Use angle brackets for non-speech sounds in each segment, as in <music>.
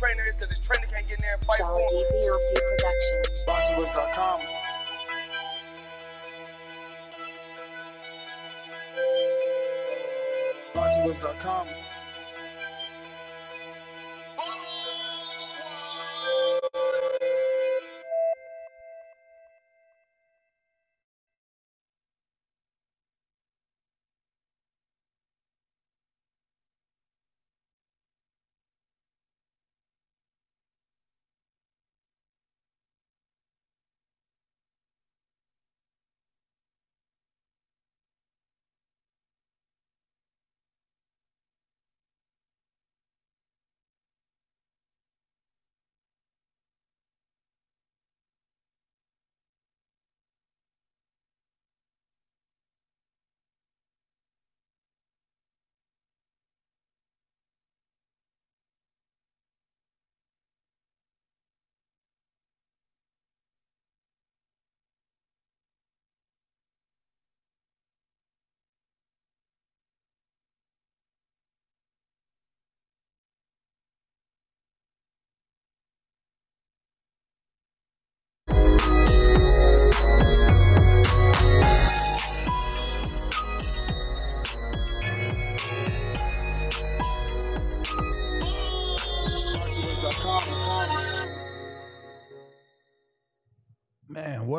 greatest because his trainer can't get in there and fight for Dollar D him. PLC Productions. BoxingVoice.com. BoxingVoice.com.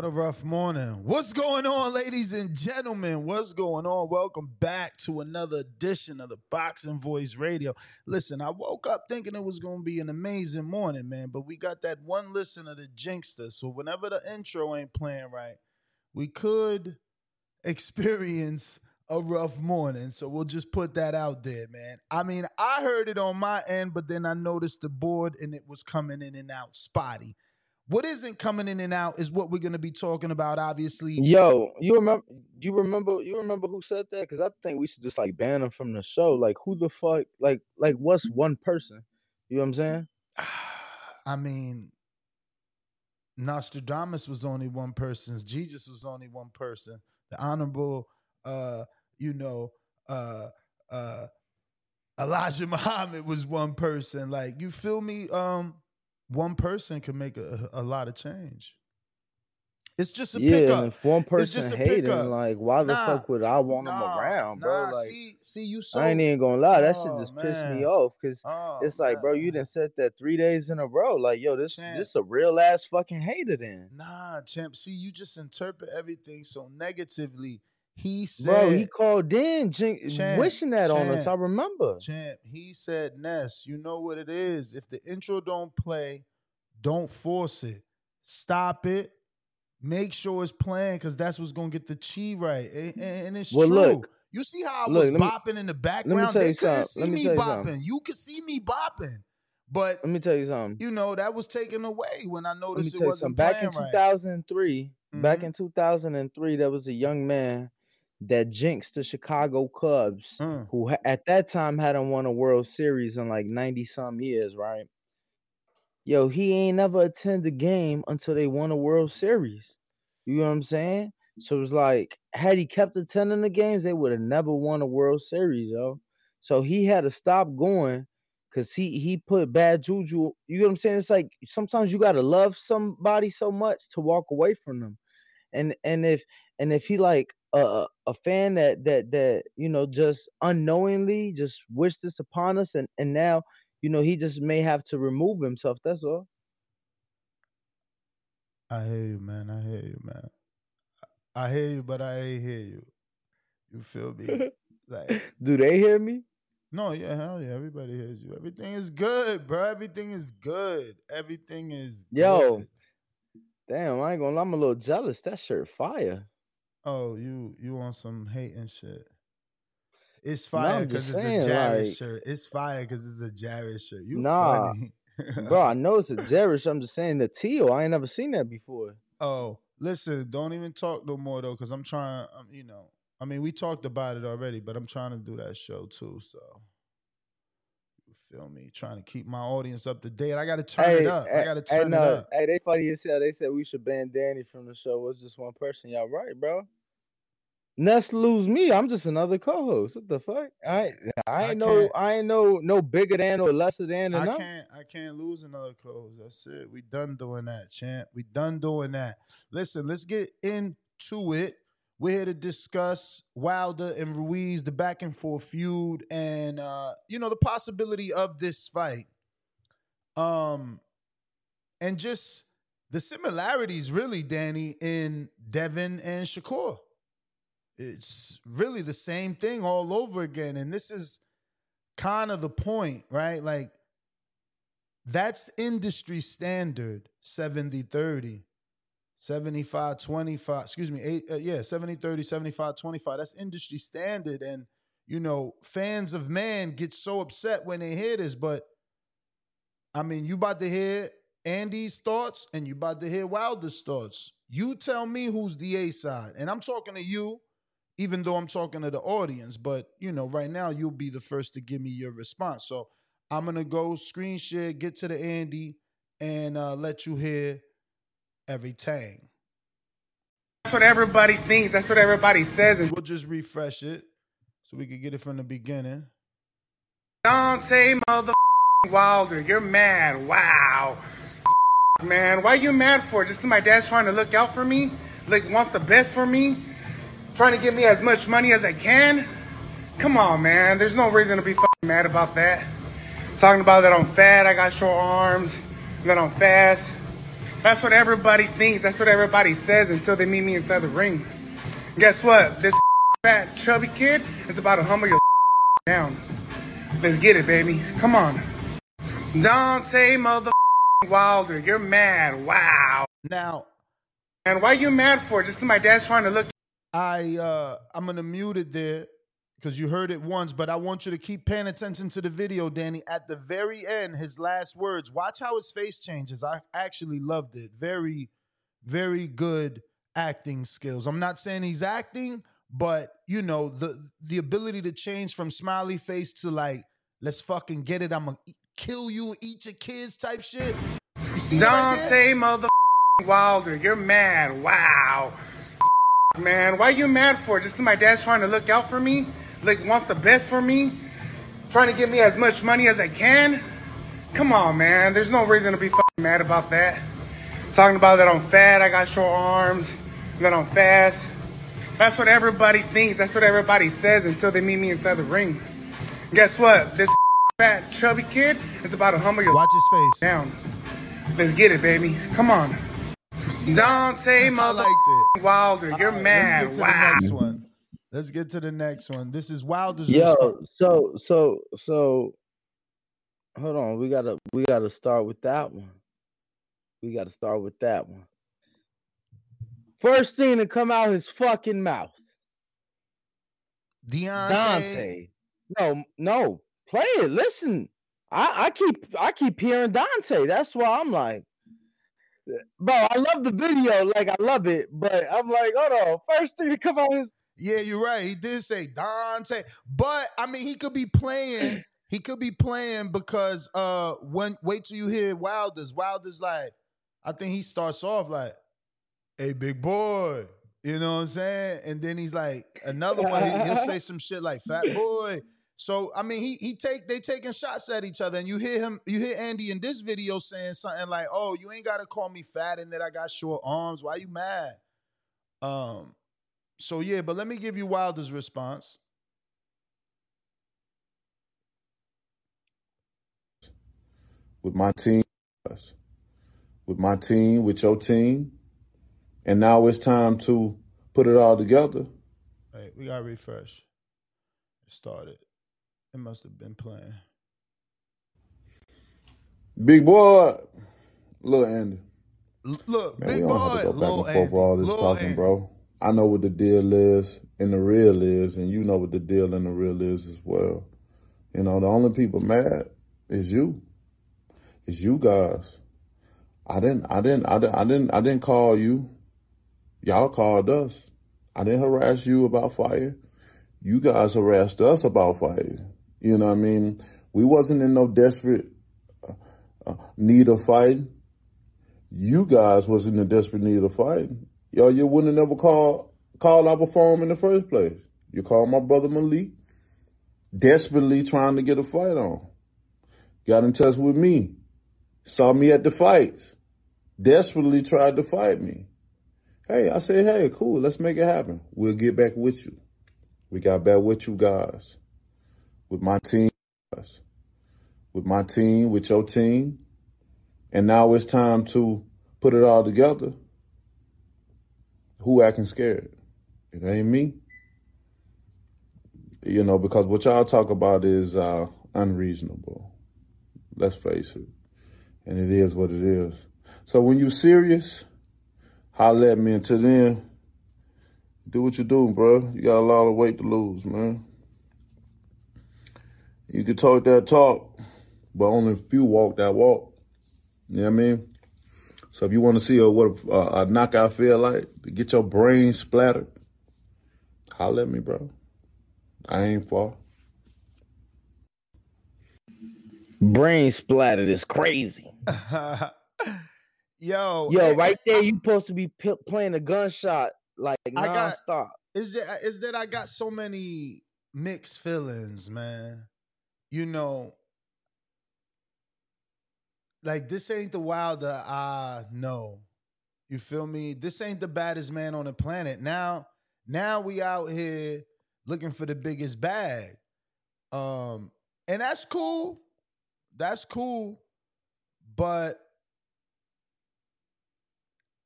what a rough morning. What's going on, ladies and gentlemen? What's going on? Welcome back to another edition of the Boxing Voice Radio. Listen, I woke up thinking it was going to be an amazing morning, man, but we got that one listener that jinxed us. So whenever the intro ain't playing right, we could experience a rough morning. So we'll just put that out there, man. I mean, I heard it on my end, but then I noticed the board and it was coming in and out spotty. What isn't coming in and out is what we're going to be talking about, obviously. Yo, you remember? You remember? You remember who said that? Because I think we should just like ban him from the show. Like, who the fuck? Like, like what's one person? You know what I'm saying? <sighs> I mean, Nostradamus was only one person. Jesus was only one person. The honorable, uh, you know, uh, uh, Elijah Muhammad was one person. Like, you feel me? Um, one person can make a, a lot of change. It's just a yeah, pickup. and if one It's just person a hating, pickup. like, why the Nah, fuck would I want him Nah, around, bro? nah, Like, see, see, you so. I ain't even gonna lie, that shit Oh, just pissed me off. Cause Oh, it's like, bro, you didn't said that three days in a row. Like, yo, this Champ. this a real ass fucking hater then, Nah, champ. See, you just interpret everything so negatively. He said, bro. He called in, jin- Champ, wishing that on us. I remember. champ. He said, Ness, you know what it is. If the intro don't play, don't force it. Stop it. Make sure it's playing because that's what's gonna get the chi right. And, and- it's Well, true. look. you see how I Look, was let me- bopping in the background? They couldn't see Let me you bopping. something. You could see me bopping. But Let me tell you something. you know, that was taken away when I noticed it wasn't something. Back in playing right. 2003, back Mhm. in 2003, there was a young man that jinxed the Chicago Cubs, Mm. who at that time hadn't won a World Series in like 90 some years, right? Yo, he ain't never attended a game until they won a World Series. You know what I'm saying? So it's like, had he kept attending the games, they would have never won a World Series, yo. So he had to stop going because he he put bad juju. You know what I'm saying? It's like sometimes you gotta love somebody so much to walk away from them. And and if and if he like a a fan that that that you know just unknowingly just wished this upon us and and now you know he just may have to remove himself. That's all. I hear you, man. I hear you, man. I hear you, but I ain't hear you. You feel me? <laughs> Like, Do they hear me? no, yeah, hell yeah. Everybody hears you. Everything is good, bro. Everything is good. Everything is Yo. good. Damn, I ain't gonna I'm a little jealous. That shirt fire. Oh, you you on some hating shit. It's No, fire because just it's a Jared like- shirt. It's fire because it's a Jared shirt. You Nah, funny. <laughs> Bro, I know it's a Jerish. I'm just saying the teal. I ain't never seen that before. Oh, listen, don't even talk no more though, because I'm trying. I'm, you know, I mean, we talked about it already, but I'm trying to do that show too. So feel me? Trying to keep my audience up to date. I got to turn it up. I got to hey, turn no, it up. Hey, they funny as hell. They said we should ban Danny from the show. It was just one person. Y'all right, bro? Ness lose me. I'm just another co-host. What the fuck? I I I ain't no can't- I ain't no no bigger than or lesser than. I them. can't I can't lose another cause. That's it. We done doing that, champ. We done doing that. Listen, let's get into it. We're here to discuss Wilder and Ruiz, the back and forth feud, and uh, you know, the possibility of this fight. Um and just the similarities really, Danny, in Devin and Shakur. It's really the same thing all over again. And this is kind of the point, right? Like that's industry standard 70 30. 75 25, excuse me, eight, uh, yeah, 70 30, 75 25. That's industry standard. And, you know, fans of man get so upset when they hear this. But, I mean, you about to hear Andy's thoughts and you about to hear Wilder's thoughts. You tell me who's the A side. And I'm talking to you, even though I'm talking to the audience. But, you know, right now you'll be the first to give me your response. So I'm to go screen share, get to the Andy, and uh, let you hear every tang. That's what everybody thinks. That's what everybody says. And We'll just refresh it so we can get it from the beginning. Don't say mother Wilder, you're mad. Wow. Man, why you mad for? Just my dad's trying to look out for me? Like, wants the best for me? Trying to get me as much money as I can? Come on, man. There's no reason to be fucking mad about that. Talking about that I'm fat, I got short arms, that I'm fast. That's what everybody thinks. That's what everybody says until they meet me inside the ring. Guess what? This <laughs> fat, chubby kid is about to humble your <laughs> down. Let's get it, baby. Come on. Dante mother <laughs> Wilder, you're mad. Wow. Now, And why you mad for? Just my dad's trying to look I uh I'm gonna mute it there because you heard it once, but I want you to keep paying attention to the video, Danny. At the very end, his last words. Watch how his face changes. I actually loved it. Very, very good acting skills. I'm not saying he's acting, but you know the the ability to change from smiley face to like, let's fucking get it. I'm gonna kill you, eat your kids type shit. It right? Dante mother Wilder, you're mad. Wow. <laughs> Man, why you mad for? Just my dad's trying to look out for me? Like, wants the best for me? Trying to get me as much money as I can? Come on, man. There's no reason to be fucking mad about that. Talking about that I'm fat, I got short arms, that I'm fast. That's what everybody thinks. That's what everybody says until they meet me inside the ring. Guess what? This <laughs> fat, chubby kid is about to humble your Watch his face. down. Let's get it, baby. Come on. Dante mother liked. Wilder, you're right, mad. Let's get to Wow. The next one. Let's get to the next one. This is Wilder's Yo, response. so so so hold on, we gotta we gotta start with that one. We gotta start with that one. First thing to come out his fucking mouth. Deontay. Dante. No, no. Play it. Listen. I, I keep I keep hearing Dante. That's why I'm like, bro, I love the video, like I love it, but I'm like, hold on. First thing to come out his Yeah, you're right. He did say Dante, but I mean, he could be playing. <clears throat> He could be playing because uh, when wait till you hear Wilder's. Wilder's like, I think he starts off like, "Hey, big boy," you know what I'm saying? And then he's like, another one. he- He'll say some shit like "fat <laughs> boy." So I mean, he he take they taking shots at each other, and you hear him, you hear Andy in this video saying something like, "Oh, you ain't gotta call me fat and that I got short arms. Why you mad?" Um. So yeah, but let me give you Wilder's response. with my team, with my team, with your team, and now it's time to put it all together. Wait, we gotta refresh. It started. It must have been playing. Big boy, little Andy, L- look, man, big we don't have boy, to go back Lil and forth Andy, all this Lil talking, Andy. bro. I know what the deal is and the real is, and you know what the deal and the real is as well. You know, the only people mad is you. It's you guys. I didn't, I didn't, I didn't, I didn't, I didn't call you. Y'all called us. I didn't harass you about fire. You guys harassed us about fire. You know what I mean? We wasn't in no desperate uh, uh, need of fighting. You guys was in the desperate need of fighting. Yo, you wouldn't have never called called out him in the first place. You called my brother Malik, desperately trying to get a fight on. Got in touch with me, saw me at the fights, desperately tried to fight me. Hey, I said, hey, cool, let's make it happen. We'll get back with you. We got back with you guys, with my team, guys, with my team, with your team. And now it's time to put it all together. Who acting scared? It ain't me. You know, because what y'all talk about is uh, unreasonable. Let's face it. And it is what it is. So when you serious, holler at me. Until then, do what you do, bro. You got a lot of weight to lose, man. You can talk that talk, but only a few walk that walk. You know what I mean? So if you want to see a, what a, uh, a knockout feel like, get your brain splattered, holler at me, bro. I ain't far. Brain splattered is crazy. <laughs> Yo, Yo, right there, you supposed to be p- playing a gunshot like I got- nonstop. is that is that I got so many mixed feelings, man. You know, like this ain't the Wilder I know. You feel me? This ain't the baddest man on the planet. Now, now we out here looking for the biggest bag. Um, and that's cool. That's cool. But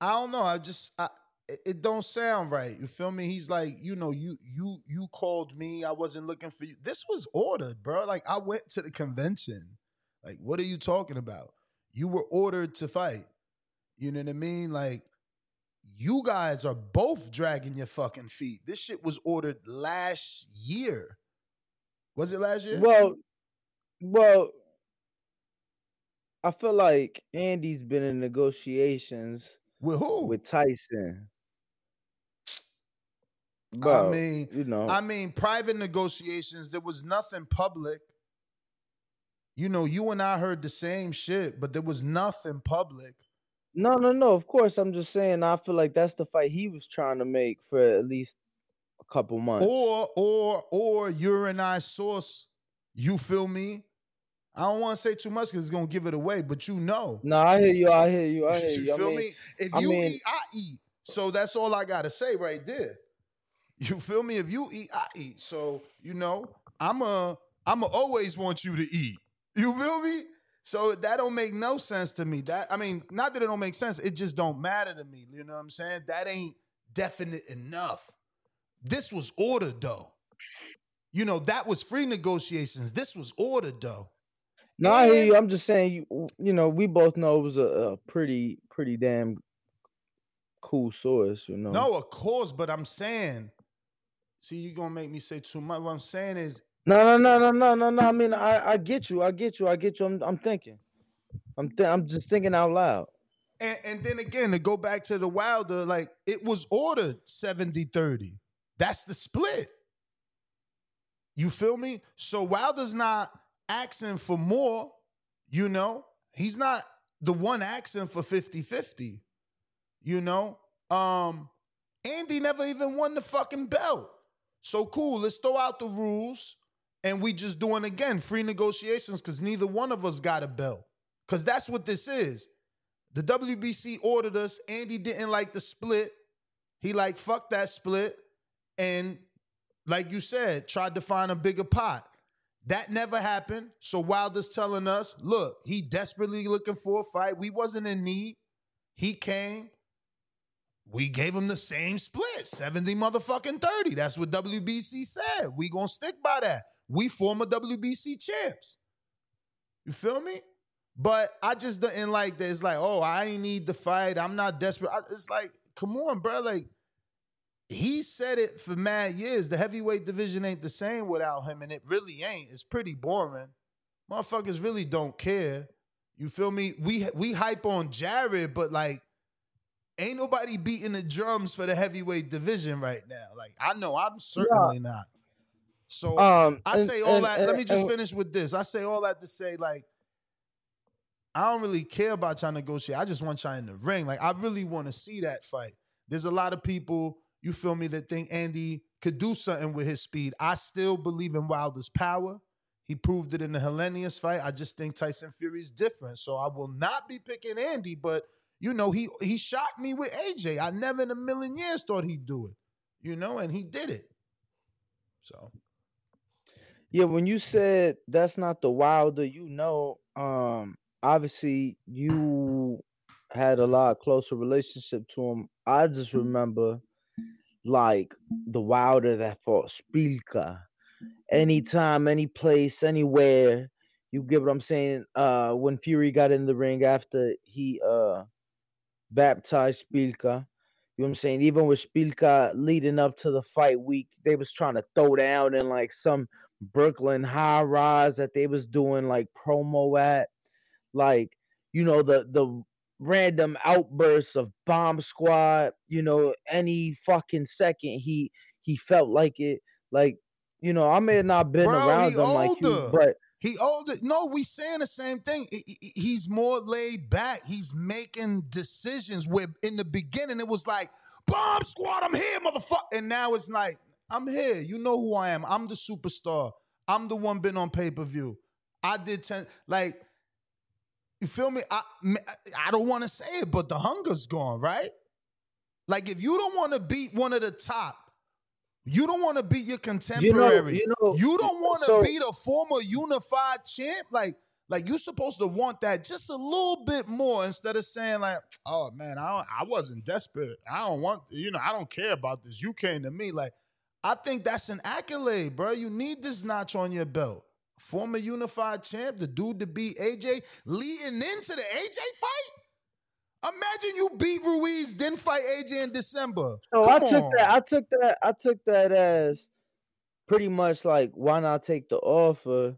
I don't know. I just I, it don't sound right. You feel me? He's like, you know, you you you called me. I wasn't looking for you. This was ordered, bro. Like I went to the convention. Like, what are you talking about? You were ordered to fight. You know what I mean? Like, you guys are both dragging your fucking feet. This shit was ordered last year. Was it last year? Well, well, I feel like Andy's been in negotiations with who? with Tyson. Bro, mean, you know, I mean, private negotiations, there was nothing public. You know, you and I heard the same shit, but there was nothing public. no, no, no. Of course, I'm just saying. I feel like that's the fight he was trying to make for at least a couple months. Or, or, or you're and I source, you feel me? I don't want to say too much because it's gonna give it away, but you know. no, I hear you. I hear you. I hear you you. I feel mean, me? If I you mean- eat, I eat. So that's all I gotta say right there. You feel me? If you eat, I eat. So you know, I'm a, I'm a always want you to eat. You feel me? So that don't make no sense to me. That I mean, not that it don't make sense. It just don't matter to me. You know what I'm saying? That ain't definite enough. This was ordered though. You know, that was free negotiations. This was ordered though. no, I hear you. I'm just saying. You, you know, we both know it was a, a pretty, pretty damn cool source. You know. No, of course, but I'm saying, see, you're gonna make me say too much. What I'm saying is, No, no, no, no, no, no, no. I mean, I, I get you. I get you. I get you. I'm, I'm thinking. I'm, th- I'm just thinking out loud. and, and then again, to go back to the Wilder, like it was ordered 70 30. That's the split. You feel me? So Wilder's not asking for more, you know? He's not the one asking for 50 50, you know? Um, Andy never even won the fucking belt. So cool, let's throw out the rules and we just doing again free negotiations because neither one of us got a bill. Because that's what this is. The WBC ordered us. Andy didn't like the split. He like fuck that split, and like you said, tried to find a bigger pot. That never happened. So Wilder's telling us, look, he desperately looking for a fight. We wasn't in need. He came. We gave him the same split, 70 motherfucking 30. That's what WBC said. We gonna stick by that. We former WBC champs. You feel me? But I just didn't like that. It's like, oh, I need the fight. I'm not desperate. I- It's like, come on, bro. Like, he said it for mad years. The heavyweight division ain't the same without him, and it really ain't. It's pretty boring. Motherfuckers really don't care. You feel me? We we hype on Jared, but like, ain't nobody beating the drums for the heavyweight division right now. Like, I know I'm certainly not. So Um, I and- say all and- that. Let me just and- finish with this. I say all that to say, like, I don't really care about y'all negotiate. I just want y'all in the ring. Like, I really want to see that fight. There's a lot of people, you feel me, that think Andy could do something with his speed. I still believe in Wilder's power. He proved it in the Helenius fight. I just think Tyson Fury's different. So I will not be picking Andy, but you know, he he shocked me with AJ. I never in a million years thought he'd do it. You know, and he did it. So Yeah, when you said that's not the Wilder, you know, um, obviously you had a lot closer relationship to him. I just remember like the Wilder that fought Szpilka. Anytime, any place, anywhere. You get what I'm saying? Uh when Fury got in the ring after he uh baptized Szpilka. You know what I'm saying? Even with Szpilka leading up to the fight week, they was trying to throw down in like some Brooklyn high rise that they was doing like promo at. Like, you know, the the random outbursts of bomb squad, you know, any fucking second he he felt like it. Like, you know, I may have not been Bro, around he them like you, but He older. No, we saying the same thing. He- he- He's more laid back. He's making decisions where in the beginning it was like, bomb squad, I'm here, motherfucker. And now it's like, I'm here. You know who I am. I'm the superstar. I'm the one been on pay-per-view. I did 10, like, you feel me? I, I don't want to say it, but the hunger's gone, right? Like, if you don't want to beat one of the top, you don't want to beat your you know, contemporary. you know, You don't want to so- beat a former unified champ. Like, like you supposed to want that just a little bit more instead of saying like, "Oh man, I don't, I wasn't desperate. I don't want, you know, I don't care about this. You came to me." Like, I think that's an accolade, bro. You need this notch on your belt. Former unified champ, the dude to beat AJ, leading into the AJ fight. Imagine you beat Ruiz, then fight AJ in December. So I took on. that. I took that. I took that as pretty much like why not take the offer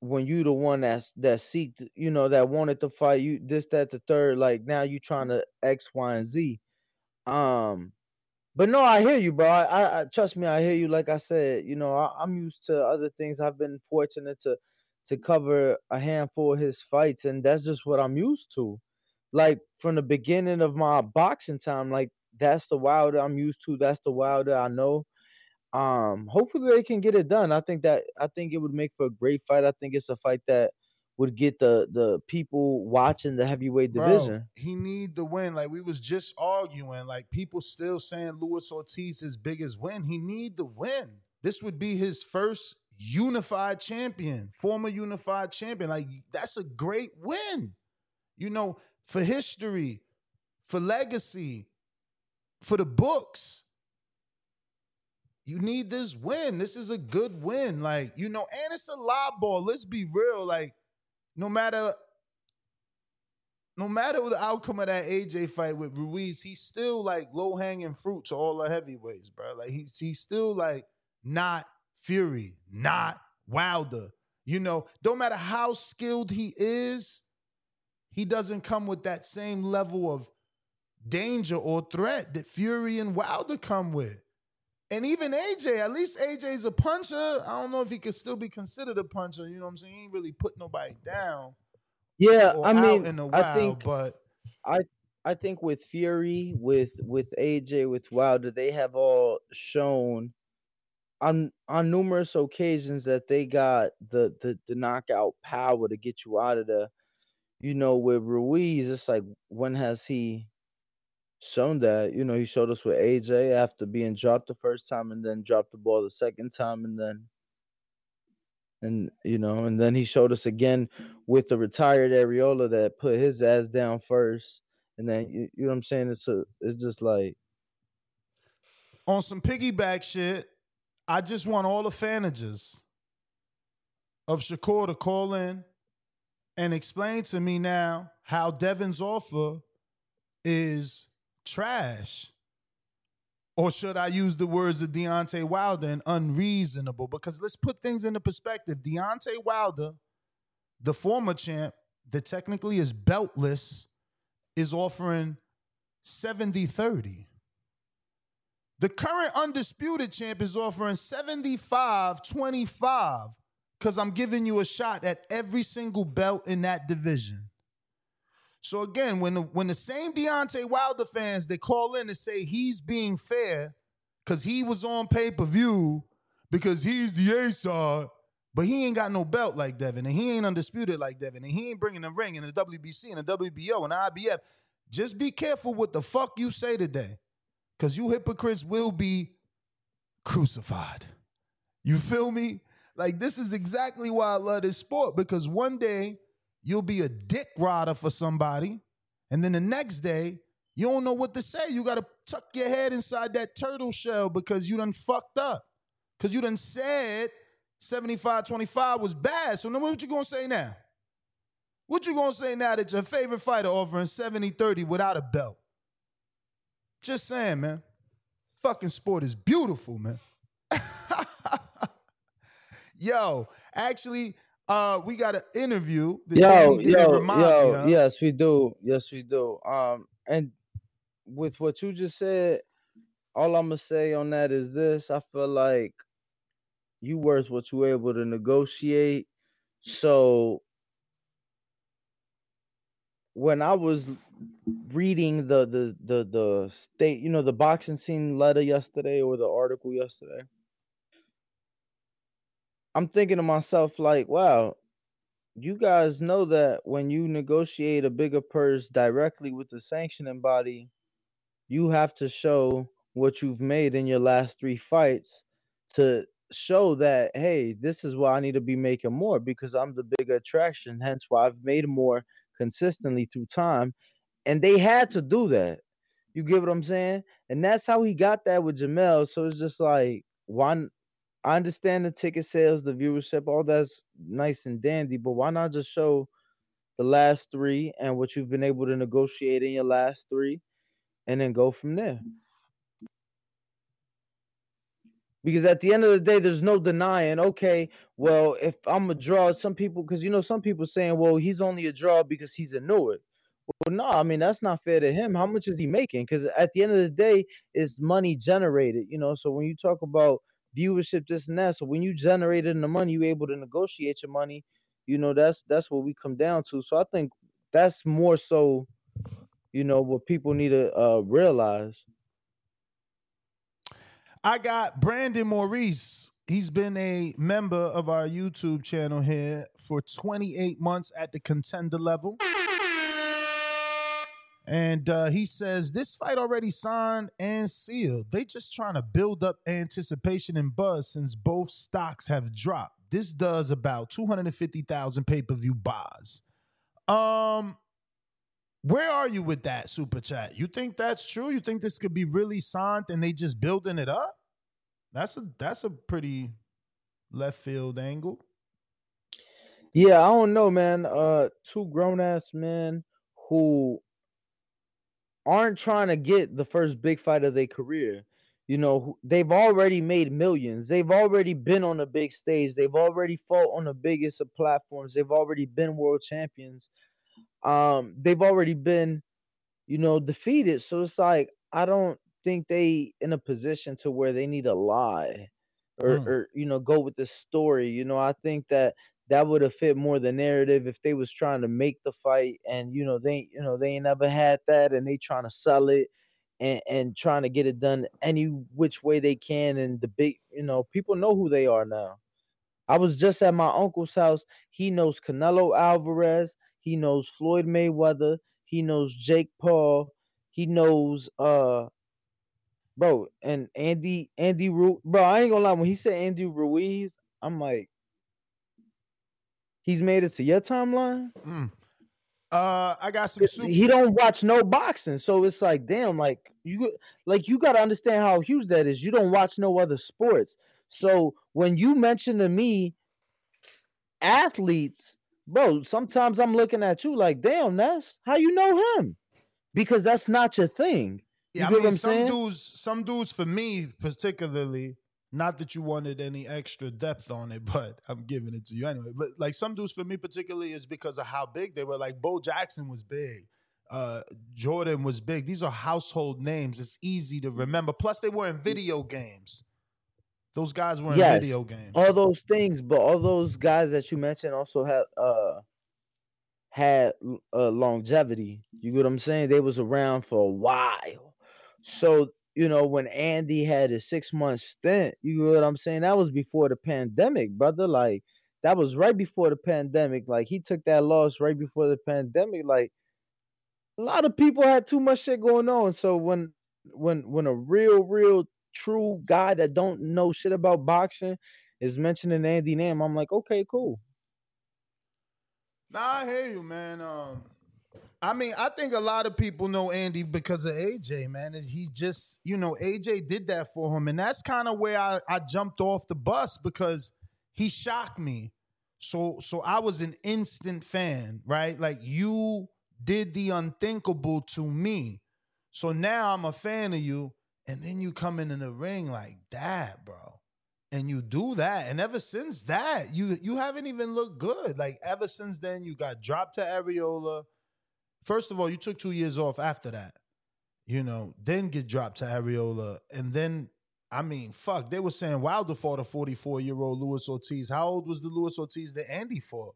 when you the one that's that seeked, you know, that wanted to fight you. This, that, the third. Like now you trying to X, Y, and Z. Um, but no, I hear you, bro. I, I, trust me. I hear you. Like I said, you know, I, I'm used to other things. I've been fortunate to to cover a handful of his fights, and that's just what I'm used to. Like from the beginning of my boxing time, like that's the Wilder I'm used to. That's the Wilder I know. Um, hopefully they can get it done. I think that I think it would make for a great fight. I think it's a fight that would get the the people watching the heavyweight Bro, division. he need the win. Like we was just arguing. Like people still saying Luis Ortiz his biggest win. He need the win. This would be his first unified champion, former unified champion. Like that's a great win. You know, for history, for legacy, for the books. You need this win. This is a good win. Like, you know, and it's a live ball. Let's be real. Like, no matter no matter the outcome of that AJ fight with Ruiz, he's still like low hanging fruit to all the heavyweights, bro. Like he's he's still like not Fury, not Wilder. You know, don't matter how skilled he is, he doesn't come with that same level of danger or threat that Fury and Wilder come with. And even AJ, at least AJ's a puncher. I don't know if he could still be considered a puncher. You know what I'm saying? He ain't really put nobody down Yeah, I out mean, in the I think but I I think with Fury, with with AJ, with Wilder, they have all shown on on numerous occasions that they got the the, the knockout power to get you out of the. You know, with Ruiz, it's like when has he shown that? You know, he showed us with AJ after being dropped the first time and then dropped the ball the second time and then and you know, and then he showed us again with the retired Arreola that put his ass down first. And then you, you know what I'm saying? It's a it's just like on some piggyback shit, I just want all the fanages of Shakur to call in and explain to me now how Devin's offer is trash. Or should I use the words of Deontay Wilder and unreasonable? Because let's put things into perspective. Deontay Wilder, the former champ, that technically is beltless, is offering 70 30. The current undisputed champ is offering 75 25 because I'm giving you a shot at every single belt in that division. So again, when the, when the same Deontay Wilder fans they call in and say he's being fair because he was on pay per view because he's the A side, but he ain't got no belt like Devin, and he ain't undisputed like Devin, and he ain't bringing the ring in the WBC and the WBO and the IBF. Just be careful what the fuck you say today, because you hypocrites will be crucified. You feel me? Like this is exactly why I love this sport because one day you'll be a dick rider for somebody, and then the next day you don't know what to say. You got to tuck your head inside that turtle shell because you done fucked up. Because you done said 75-25 was bad. So now what you gonna say now? What you gonna say now that your favorite fighter offering 70-30 without a belt? Just saying, man. Fucking sport is beautiful, man. <laughs> Yo, actually, uh, we got an interview. that Yo, Danny yo, yo, yes, we do. Yes, we do. Um, and with what you just said, all I'm gonna say on that is this: I feel like you worth what you able to negotiate. So when I was reading the the the the state, you know, the boxing scene letter yesterday or the article yesterday, I'm thinking to myself like, wow, you guys know that when you negotiate a bigger purse directly with the sanctioning body, you have to show what you've made in your last three fights to show that hey, this is why I need to be making more because I'm the bigger attraction. Hence why I've made more consistently through time. And they had to do that. You get what I'm saying? And that's how he got that with Jamel. So it's just like why I understand the ticket sales, the viewership, all that's nice and dandy, but why not just show the last three and what you've been able to negotiate in your last three and then go from there? Because at the end of the day, there's no denying, okay, well, if I'm a draw, some people, because you know, some people saying, well, he's only a draw because he's a Newark. Well, no, I mean, that's not fair to him. How much is he making? Because at the end of the day, it's money generated, you know. So when you talk about viewership, this and that, so when you generated the money, you able to negotiate your money, you know, that's that's what we come down to. So I think that's more so, you know, what people need to uh, realize. I got Brandon Maurice. He's been a member of our YouTube channel here for 28 months at the contender level. And uh, he says this fight already signed and sealed. They just trying to build up anticipation and buzz since both stocks have dropped. This does about 250,000 pay-per-view buys. Um, where are you with that super chat? You think that's true? You think this could be really signed and they just building it up? That's a that's a pretty left field angle. Yeah, I don't know, man. Uh, two grown ass men who aren't trying to get the first big fight of their career. You know, they've already made millions. They've already been on the big stage. They've already fought on the biggest of platforms. They've already been world champions. Um, they've already been, you know, defeated. So it's like I don't think they in a position to where they need to lie or, Mm. or you know go with the story. You know, I think that that would have fit more the narrative if they was trying to make the fight and you know they you know they ain't never had that and they trying to sell it and and trying to get it done any which way they can and the big you know people know who they are now. I was just at my uncle's house. He knows canelo alvarez. He knows floyd mayweather. He knows jake paul. He knows uh bro and andy andy Ru- bro i ain't gonna lie when he said andy ruiz i'm like he's made it to your timeline Mm. Uh, I got some super. he don't watch no boxing so it's like damn like you like you got to understand how huge that is you don't watch no other sports so when you mention to me athletes bro sometimes i'm looking at you like damn that's how you know him because that's not your thing you Yeah, I mean, some saying? dudes, some dudes for me particularly, not that you wanted any extra depth on it, <laughs> but I'm giving it to you anyway. But like some dudes for me particularly is because of how big they were. Like Bo Jackson was big. Uh, Jordan was big. These are household names. It's easy to remember. Plus, they were in video games. Those guys were in Yes, video games. all those things but all those guys that you mentioned also had uh had uh, longevity. You get what I'm saying? They was around for a while. So you know when Andy had a six month stint, you know what I'm saying? That was before the pandemic, brother. Like that was right before the pandemic. Like he took that loss right before the pandemic. Like a lot of people had too much shit going on. So when when when a real, real true guy that don't know shit about boxing is mentioning Andy name, I'm like, okay, cool. Nah, I hear you, man. Um, I mean, I think a lot of people know Andy because of AJ, man. He just, you know, AJ did that for him. And that's kind of where I, I jumped off the bus because he shocked me. So so I was an instant fan, right? Like you did the unthinkable to me. So now I'm a fan of you. And then you come in the ring like that, bro and you do that and ever since that you you haven't even looked good like ever since then you got dropped to arreola first of all you took two years off after that you know then get dropped to arreola and then i mean fuck they were saying wilder fought a 44 year old luis ortiz how old was the luis ortiz that andy fought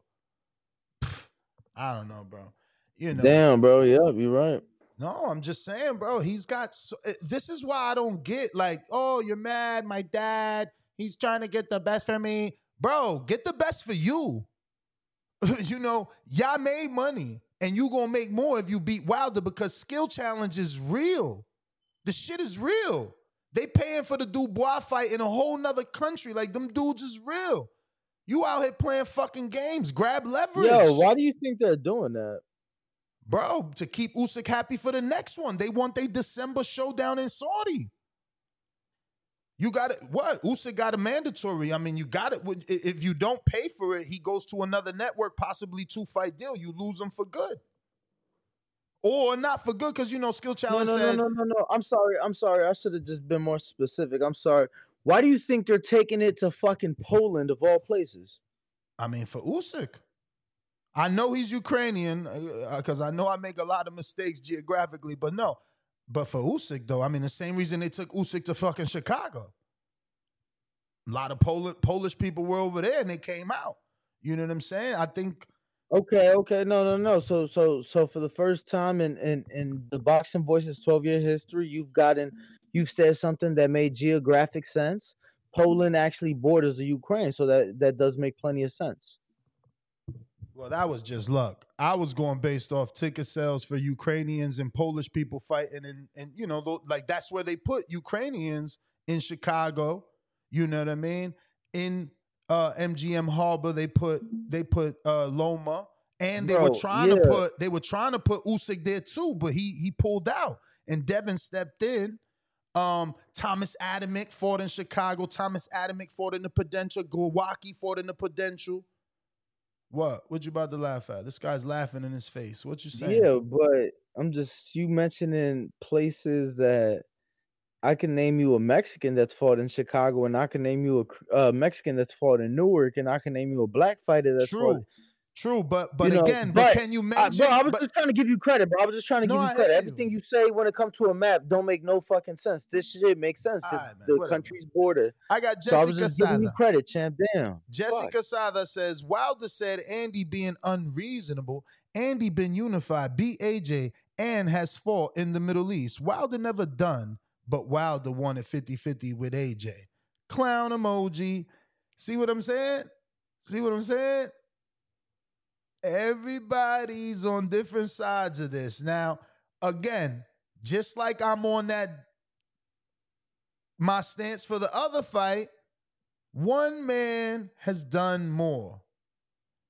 i don't know bro you know Damn, bro. Yep, you're right. no, I'm just saying, bro. He's got. So, eh, this is why I don't get like, oh, you're mad. My dad, he's trying to get the best for me, bro. Get the best for you. <laughs> you know, y'all made money, and you gonna make more if you beat Wilder because skill challenge is real. The shit is real. They paying for the Dubois fight in a whole nother country. Like them dudes is real. You out here playing fucking games. Grab leverage Yo, why do you think they're doing that? bro, to keep Usyk happy for the next one. They want their December showdown in Saudi. You got it. What Usyk got a mandatory. I mean, you got it. If you don't pay for it, he goes to another network, possibly two fight deal. You lose him for good, or not for good because you know skill challenge no, no, said no, no, no. I'm sorry. I'm sorry. I should have just been more specific. I'm sorry. Why do you think they're taking it to fucking Poland of all places? I mean, for Usyk. I know he's Ukrainian uh, because I know I make a lot of mistakes geographically, but no. But for Usyk, though, I mean, the same reason they took Usyk to fucking Chicago. A lot of Pol- Polish people were over there and they came out. You know what I'm saying? I think Okay, okay, no, no, no. So, so, so for the first time in in in the boxing voices 12 year history, you've gotten, you've said something that made geographic sense. Poland actually borders the Ukraine, so that that does make plenty of sense. Well, that was just luck. I was going based off ticket sales for Ukrainians and Polish people fighting, and and you know, like that's where they put Ukrainians in Chicago. You know what I mean? In uh, MGM Harbor, they put they put uh, Loma, and they were Bro, trying to put they were trying to put Usyk there too, but he he pulled out, and Devin stepped in. Um, Thomas Adamek fought in Chicago. Thomas Adamek fought in the Prudential. Glowacki fought in the Prudential. What? What you about to laugh at? This guy's laughing in his face. What you saying? Yeah, but I'm just you mentioning places that I can name you a Mexican that's fought in Chicago, and I can name you a cr- uh, Mexican that's fought in Newark, and I can name you a black fighter that's fought. True. But but You know, again, but, but can you I, mention? bro, I was but- just trying to give you credit, bro. I was just trying to No, give you credit. hear you. Everything you say when it comes to a map don't make no fucking sense. This shit makes sense because Alright, man, the whatever. country's border. I got So I was Jessica just giving you credit, champ. Damn. Jessica Sada says Wilder said Andy being unreasonable. Andy been unified, beat AJ, and has fought in the Middle East. Wilder never done, but Wilder won at 50-50 with AJ. Clown emoji. See what I'm saying? See what I'm saying? Everybody's on different sides of this. Now, again, just like I'm on that my stance for the other fight, one man has done more.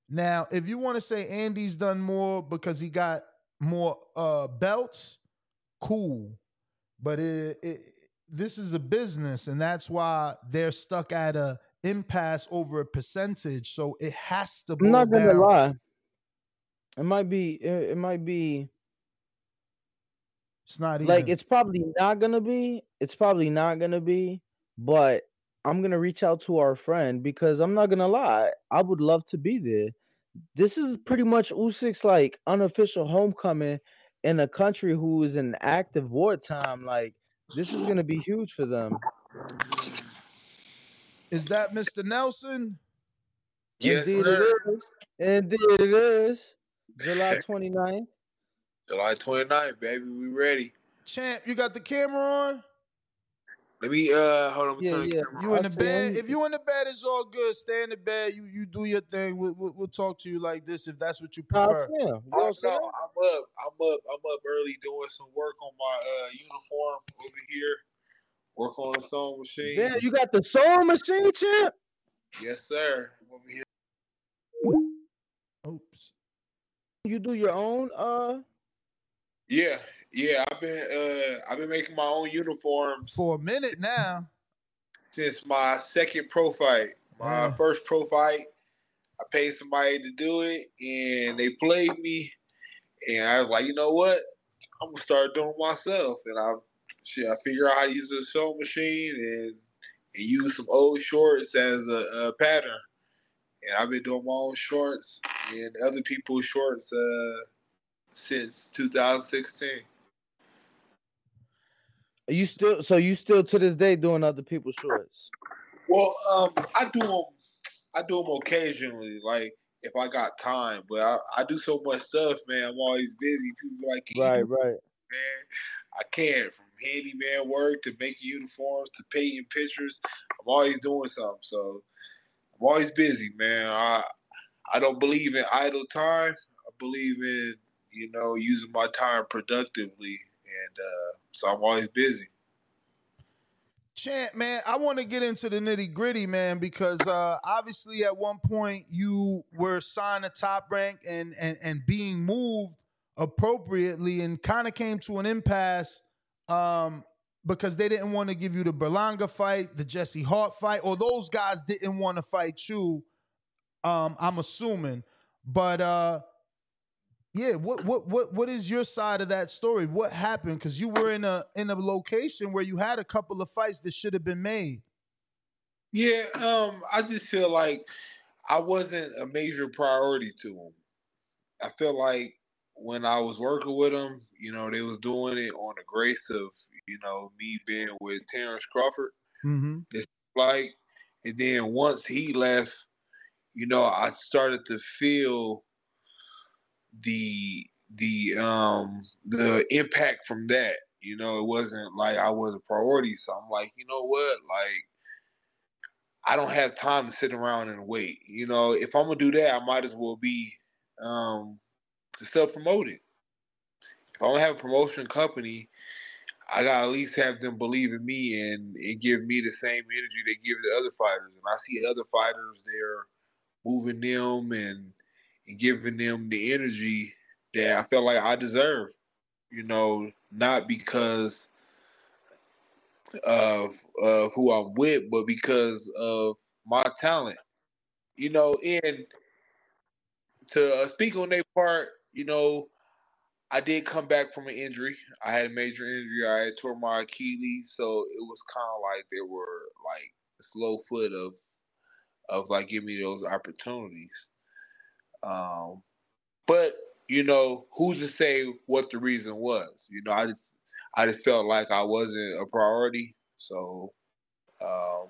Now, if you want to say Andy's done more because he got more uh, belts, cool. But it, it, this is a business, and that's why they're stuck at a impasse over a percentage. So it has to. I'm not gonna down- lie. It might be. It, it might be. It's not even like it's probably not gonna be it's probably not gonna be but i'm gonna reach out to our friend because i'm not gonna lie i would love to be there this is pretty much Usyk's like unofficial homecoming in a country who is in active wartime like this is gonna be huge for them Is that Mr. Nelson? Yes, indeed sir. it is indeed it is July <laughs> 29th. July 29th, baby. We ready. Champ, you got the camera on? Let me uh hold on. Yeah, turn yeah. camera You in the bed? If you in the bed, it's all good. Stay in the bed. You you do your thing. We'll, we'll, we'll talk to you like this if that's what you Nah, prefer. Sam, you Oh, know Sam? no, I'm up. I'm up. I'm up early doing some work on my uh uniform over here. Work on the sewing machine. Damn, you got the sewing machine, champ? Yes, sir. Over here. Oops. You do your own uh Yeah, yeah. I've been uh I've been making my own uniforms For a minute now. since my second pro fight. My Yeah. first pro fight, I paid somebody to do it, and they played me. And I was like, you know what? I'm gonna start doing it myself. And I, shit, I figure out how to use a sewing machine and, and use some old shorts as a, a pattern. And I've been doing my own shorts and other people's shorts uh, since 2016. Are you still so you still to this day doing other people's shorts? Well, um, I do them. I do them occasionally, like if I got time. But I, I do so much stuff, man. I'm always busy. People like, Right, right. man. I can't from handyman work to making uniforms to painting pictures. I'm always doing something, so I'm always busy, man. I I don't believe in idle time. I believe in you know using my time productively, and uh, so I'm always busy. Chant, man, I want to get into the nitty gritty, man, because uh, obviously at one point you were signed to top rank and and and being moved appropriately, and kind of came to an impasse um, because they didn't want to give you the Berlanga fight, the Jesse Hart fight, or those guys didn't want to fight you. Um, I'm assuming, but uh, yeah, what what what what is your side of that story? What happened? Because you were in a in a location where you had a couple of fights that should have been made. Yeah, um, I just feel like I wasn't a major priority to them. I feel like when I was working with them, you know, they was doing it on the grace of, you know, me being with Terence Crawford. Mm-hmm. Like, and then once he left, you know, I started to feel the the um the impact from that. You know, it wasn't like I was a priority. So I'm like, you know what? Like I don't have time to sit around and wait. You know, if I'm gonna do that, I might as well be um self promoted. If I'm gonna have a promotion company, I gotta at least have them believe in me and, and give me the same energy they give the other fighters. And I see other fighters there moving them and and giving them the energy that I felt like I deserve. You know, not because of of who I'm with, but because of my talent. You know, and to uh, speak on their part, you know, I did come back from an injury. I had a major injury. I had tore my Achilles, so it was kind of like they were like slow foot of of like giving me those opportunities. Um, but you know, who's to say what the reason was? You know, I just I just felt like I wasn't a priority, so um,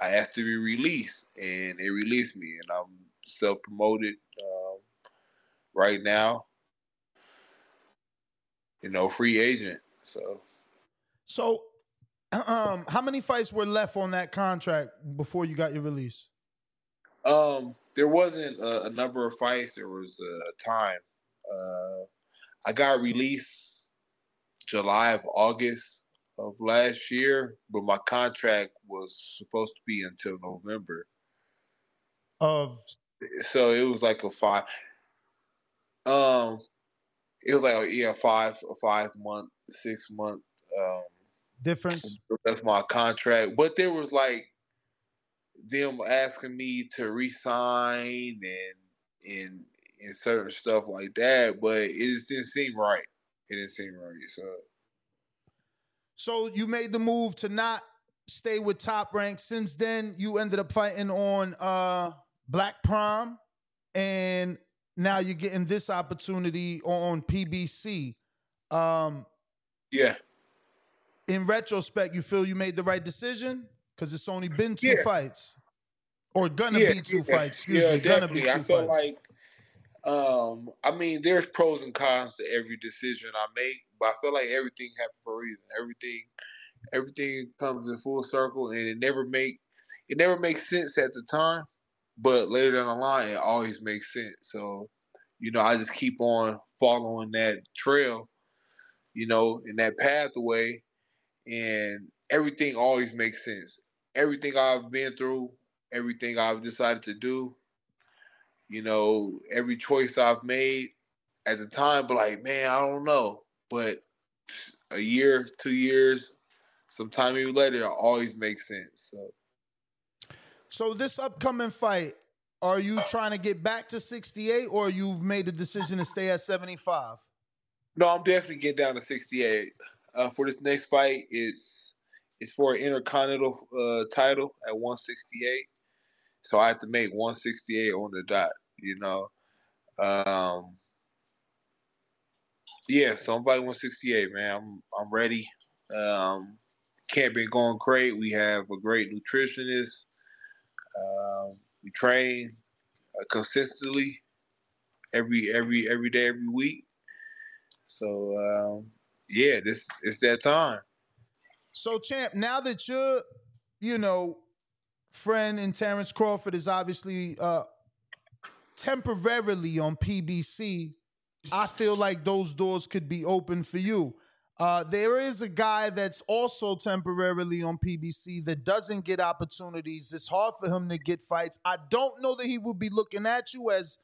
I asked to be released, and they released me, and I'm self promoted um, right now. You know, free agent. So So, <clears throat> um, how many fights were left on that contract before you got your release? Um, there wasn't a, a number of fights. There was a time. Uh, I got released July of August of last year, but my contract was supposed to be until November. Of So it was like a five. Um, it was like yeah, five a five month, six month. Um, difference? that's my contract. But there was like them asking me to resign and and and certain stuff like that, but it just didn't seem right. It didn't seem right. So So you made the move to not stay with Top Rank. Since then, you ended up fighting on uh, Black Prom, and now you're getting this opportunity on PBC. Um, yeah, in retrospect, you feel you made the right decision because it's only been two Yeah. fights, or gonna yeah, be two yeah, fights. Excuse me, gonna be definitely. two I feel fights. like Um, I mean, there's pros and cons to every decision I make, but I feel like everything happens for a reason. Everything, everything comes in full circle, and it never make it never makes sense at the time, but later down the line, it always makes sense. So, you know, I just keep on following that trail, you know, in that pathway, and everything always makes sense. Everything I've been through, everything I've decided to do, you know, every choice I've made at the time, but like, man, I don't know. But a year, two years, sometime even later, it always makes sense. So So this upcoming fight, are you trying to get back to 68 or you've made the decision to stay at 75? no, I'm definitely getting down to 68. Uh, for this next fight, it's it's for an intercontinental uh, title at 168. So I have to make 168 on the dot. You know. Um, yeah, so I'm fighting 168, man. I'm I'm ready. Um, camp been going great. We have a great nutritionist. Um, we train uh, consistently every every every day, every week. So um, yeah, this it's that time. So, champ, now that you're, you know, friend and Terence Crawford is obviously uh temporarily on PBC, I feel like those doors could be open for you. Uh, there is a guy that's also temporarily on PBC that doesn't get opportunities. It's hard for him to get fights. I don't know that he would be looking at you as,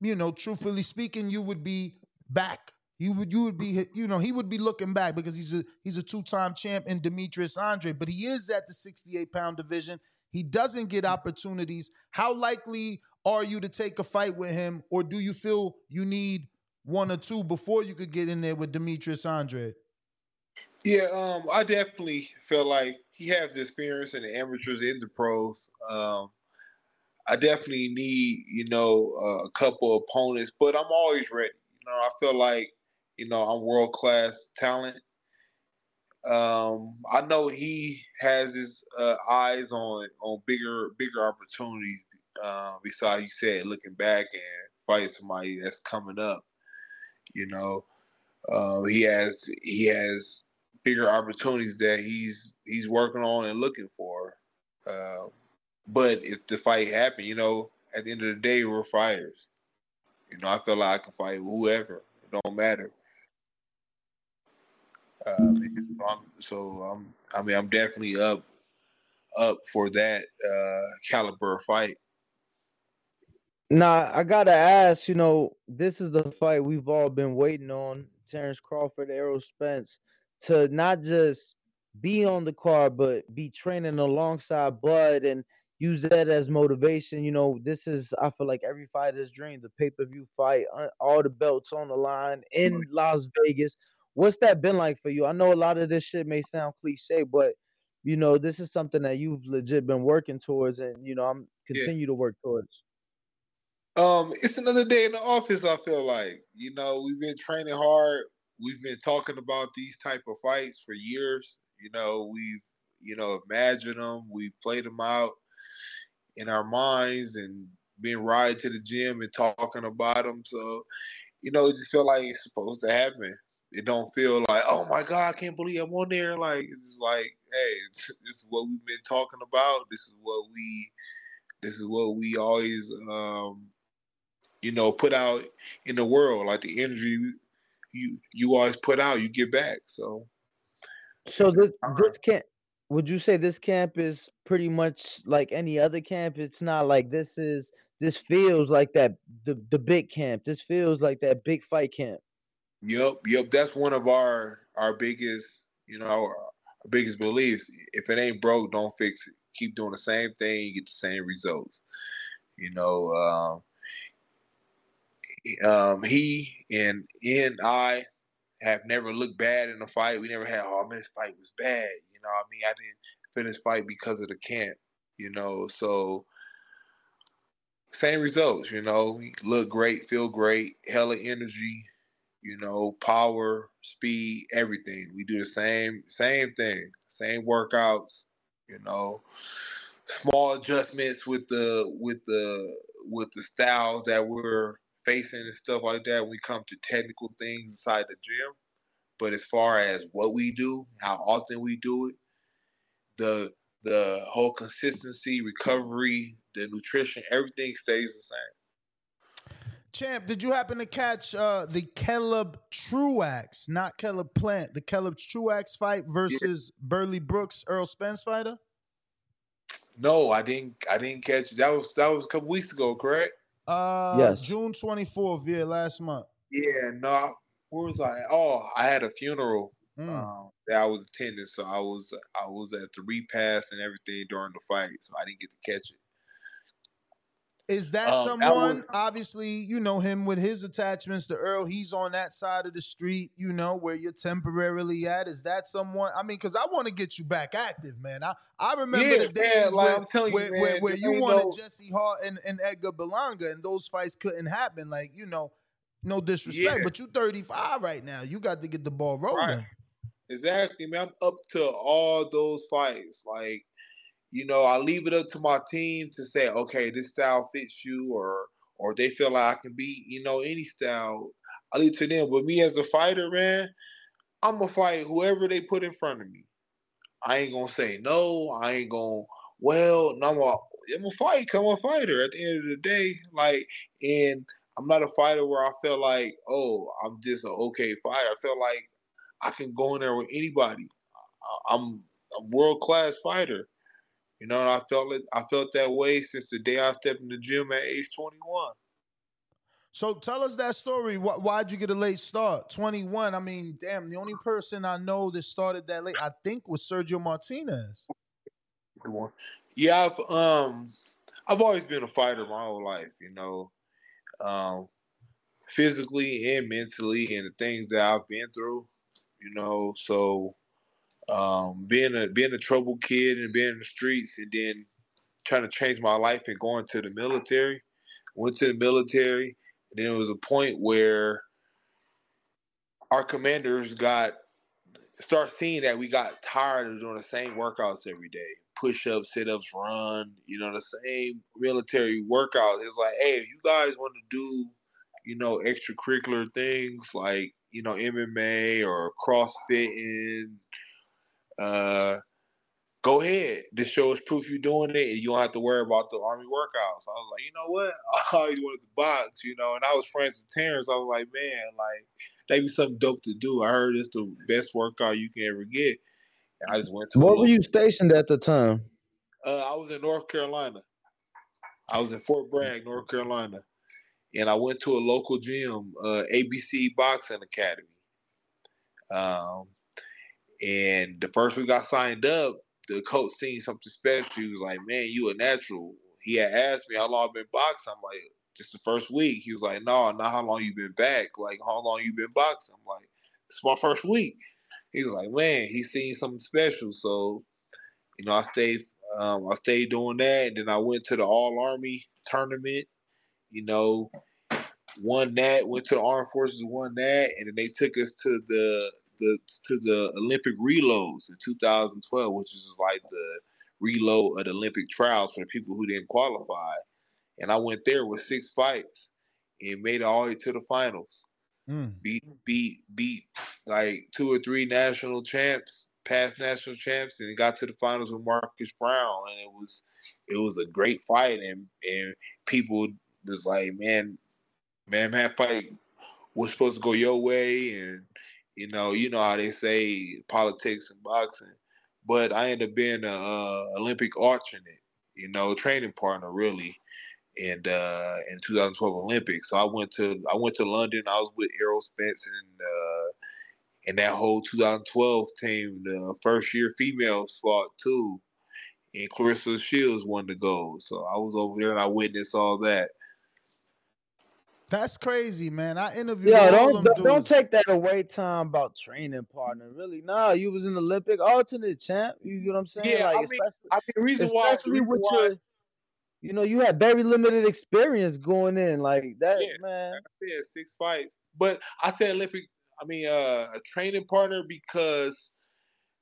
you know, truthfully speaking, you would be back. You would you would be you know he would be looking back because he's a he's a two time champ in Demetrius Andrade, but he is at the 68 pound division. He doesn't get opportunities. How likely are you to take a fight with him, or do you feel you need one or two before you could get in there with Demetrius Andrade? Yeah, um, I definitely feel like he has the experience in the amateurs and the pros. Um, I definitely need, you know, a couple opponents, but I'm always ready. You know, I feel like, you know, I'm world class talent. Um, I know he has his uh, eyes on on bigger bigger opportunities. Uh, besides, you said looking back and fighting somebody that's coming up. You know, uh, he has he has bigger opportunities that he's he's working on and looking for. Uh, but if the fight happened, you know, at the end of the day, we're fighters. You know, I feel like I can fight whoever. It don't matter. Um, so, I'm, I mean, I'm definitely up up for that uh, caliber fight. Nah, I gotta ask. You know, this is the fight we've all been waiting on. Terence Crawford, Errol Spence, to not just be on the card, but be training alongside Bud and use that as motivation. You know, this is I feel like every fighter's dream, the pay per view fight, uh, all the belts on the line in Las Vegas. What's that been like for you? I know a lot of this shit may sound cliche, but you know, this is something that you've legit been working towards, and you know, I'm Yeah. continue to work towards. Um, it's another day in the office. I feel like you know we've been training hard. We've been talking about these type of fights for years. You know we've you know imagined them. We've played them out in our minds and been riding to the gym and talking about them. So you know it just feel like it's supposed to happen. It don't feel like oh my god, I can't believe I'm on there. Like it's like hey, <laughs> this is what we've been talking about. This is what we this is what we always um you know, put out in the world. Like the energy you you always put out, you get back. So So this this camp, would you say this camp is pretty much like any other camp? It's not like this is this feels like that the the big camp. This feels like that big fight camp. yep, yep. That's one of our our biggest, you know, our, our biggest beliefs. If it ain't broke, don't fix it. Keep doing the same thing, you get the same results. You know, um, um, he and and I have never looked bad in a fight. We never had, oh man, this fight was bad. You know, I mean, I didn't finish fight because of the camp. You know, so same results. You know, we look great, feel great, hella energy. You know, power, speed, everything. We do the same same thing, same workouts. You know, small adjustments with the with the with the styles that we're facing and stuff like that when we come to technical things inside the gym. But as far as what we do, how often we do it, the the whole consistency, recovery, the nutrition, everything stays the same. Champ, did you happen to catch uh, the Caleb Truax, not Caleb Plant, the Caleb Truax fight versus Burley Brooks, Errol Spence fighter? No, I didn't. I didn't catch. That was that was a couple weeks ago, correct? Uh, Yes. June 24th, yeah, last month. Yeah. No. I- Where was I? Oh, I had a funeral Mm. um, that I was attending, so I was I was at the repass and everything during the fight, so I didn't get to catch it. Is that Um, that someone? was- obviously, you know him with his attachments to Errol. He's on that side of the street, you know, where you're temporarily at. Is that someone? I mean, because I want to get you back active, man. I, I remember Yeah, the days like, where, you, where, where, man, where there you wanted no- Jesse Hart and, and Edgar Berlanga, and those fights couldn't happen. Like, you know, no disrespect, Yeah. but you 35 right now. You got to get the ball rolling. Right. Exactly, man. I'm up to all those fights. Like, you know, I leave it up to my team to say, okay, this style fits you, or or they feel like I can be, you know, any style. I leave it to them. But me as a fighter, man, I'm gonna fight whoever they put in front of me. I ain't gonna say no. I ain't gonna. Well, no, I'm a, I'm a fight. I'm a fighter. At the end of the day, like, and I'm not a fighter where I feel like, oh, I'm just an okay fighter. I feel like I can go in there with anybody. I'm a world class fighter. You know, and I felt it. I felt that way since the day I stepped in the gym at age 21. So tell us that story. Why, why'd you get a late start? 21. I mean, damn, the only person I know that started that late, I think, was Sergio Martinez. Good one. Yeah, I've um, I've always been a fighter my whole life. You know, um, physically and mentally, and the things that I've been through. You know, so um, being a being a troubled kid and being in the streets, and then trying to change my life and going to the military. Went to the military, and then it was a point where our commanders got start seeing that we got tired of doing the same workouts every day push ups, sit ups, run, you know, the same military workouts. It's like, hey, if you guys want to do, you know, extracurricular things like, you know, MMA or CrossFitting, uh, go ahead. This shows proof you're doing it and you don't have to worry about the army workouts. I was like, you know what? <laughs> I always wanted to box, you know, and I was friends with Terence. I was like, man, like, that'd be something dope to do. I heard it's the best workout you can ever get. And I just went to Where were you stationed at the time? uh, I was in North Carolina. I was in Fort Bragg, North Carolina, and I went to a local gym, uh, ABC Boxing Academy. Um, and the first week I signed up, the coach seen something special. He was like, "Man, you a natural." He had asked me how long I've been boxing. I'm like, "Just the first week." He was like, "No, not how long you been back. Like, how long you been boxing?" I'm like, "It's my first week." He was like, "Man, he seen something special." So, you know, I stayed um, I stayed doing that, and then I went to the All Army tournament. You know, won that. Went to the Armed Forces, won that, and then they took us to the the to the Olympic reloads in 2012, which is like the reload of the Olympic trials for the people who didn't qualify. And I went there with six fights and made it all the way to the finals. Mm. Beat beat beat like two or three national champs past national champs and got to the finals with Marcus Browne and it was it was a great fight and and people was like man man that fight was supposed to go your way and you know you know how they say politics and boxing but I ended up being a uh, Olympic alternate you know training partner really and uh in 2012 Olympics so I went to I went to London I was with Errol Spence and uh and that whole 2012 team, the first year females fought too, and Claressa Shields won the gold. So I was over there and I witnessed all that. That's crazy, man. I interviewed Yeah, all don't them don't, don't take that away, Tom. About training partner, really? Nah, you was an Olympic alternate champ. You get what I'm saying? Yeah, like, I mean, especially, I mean, reason why, the reason with why your, you know, you had very limited experience going in like that, Yeah. man. I said six fights, but I said Olympic. I mean, uh, a training partner because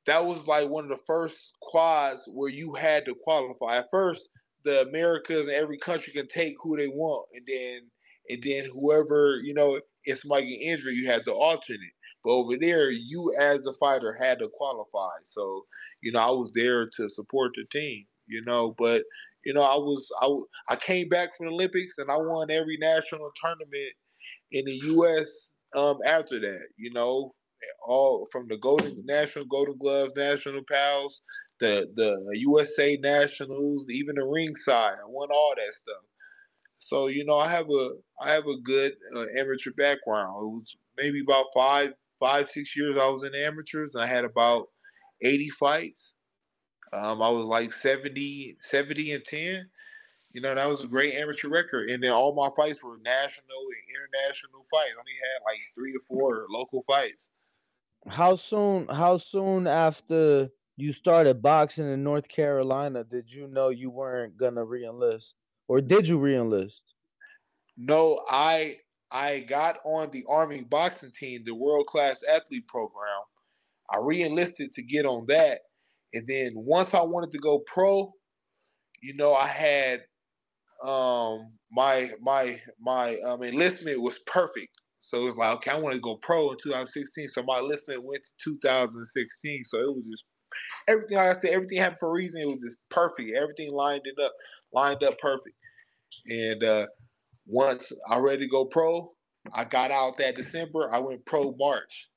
that was like one of the first quads where you had to qualify. At first, the Americas and every country can take who they want, and then and then whoever you know, if somebody get injured, you had the alternate. But over there, you as a fighter had to qualify. So you know, I was there to support the team. You know, but you know, I was I I came back from the Olympics and I won every national tournament in the U.S. Um, after that. You know, all from the Golden National Golden Gloves, National Pals, the the USA Nationals, even the ringside. I won all that stuff. So you know, I have a I have a good uh, amateur background. It was maybe about five five six years I was in amateurs, and I had about eighty fights. Um, I was like 70, 70 and ten. You know, that was a great amateur record. And then all my fights were national and international fights. I only had like three or four local fights. How soon? How soon after you started boxing in North Carolina did you know you weren't gonna reenlist, or did you reenlist? No, I I got on the Army boxing team, the world class athlete program. I reenlisted to get on that, and then once I wanted to go pro, you know, I had um my my my um enlistment was perfect. So it was like, okay, I want to go pro in 2016. So my enlistment went to 2016. So it was just everything. Like I said, everything happened for a reason. It was just perfect. Everything lined it up, lined up perfect. And uh, once I ready to go pro, I got out that December. I went pro March.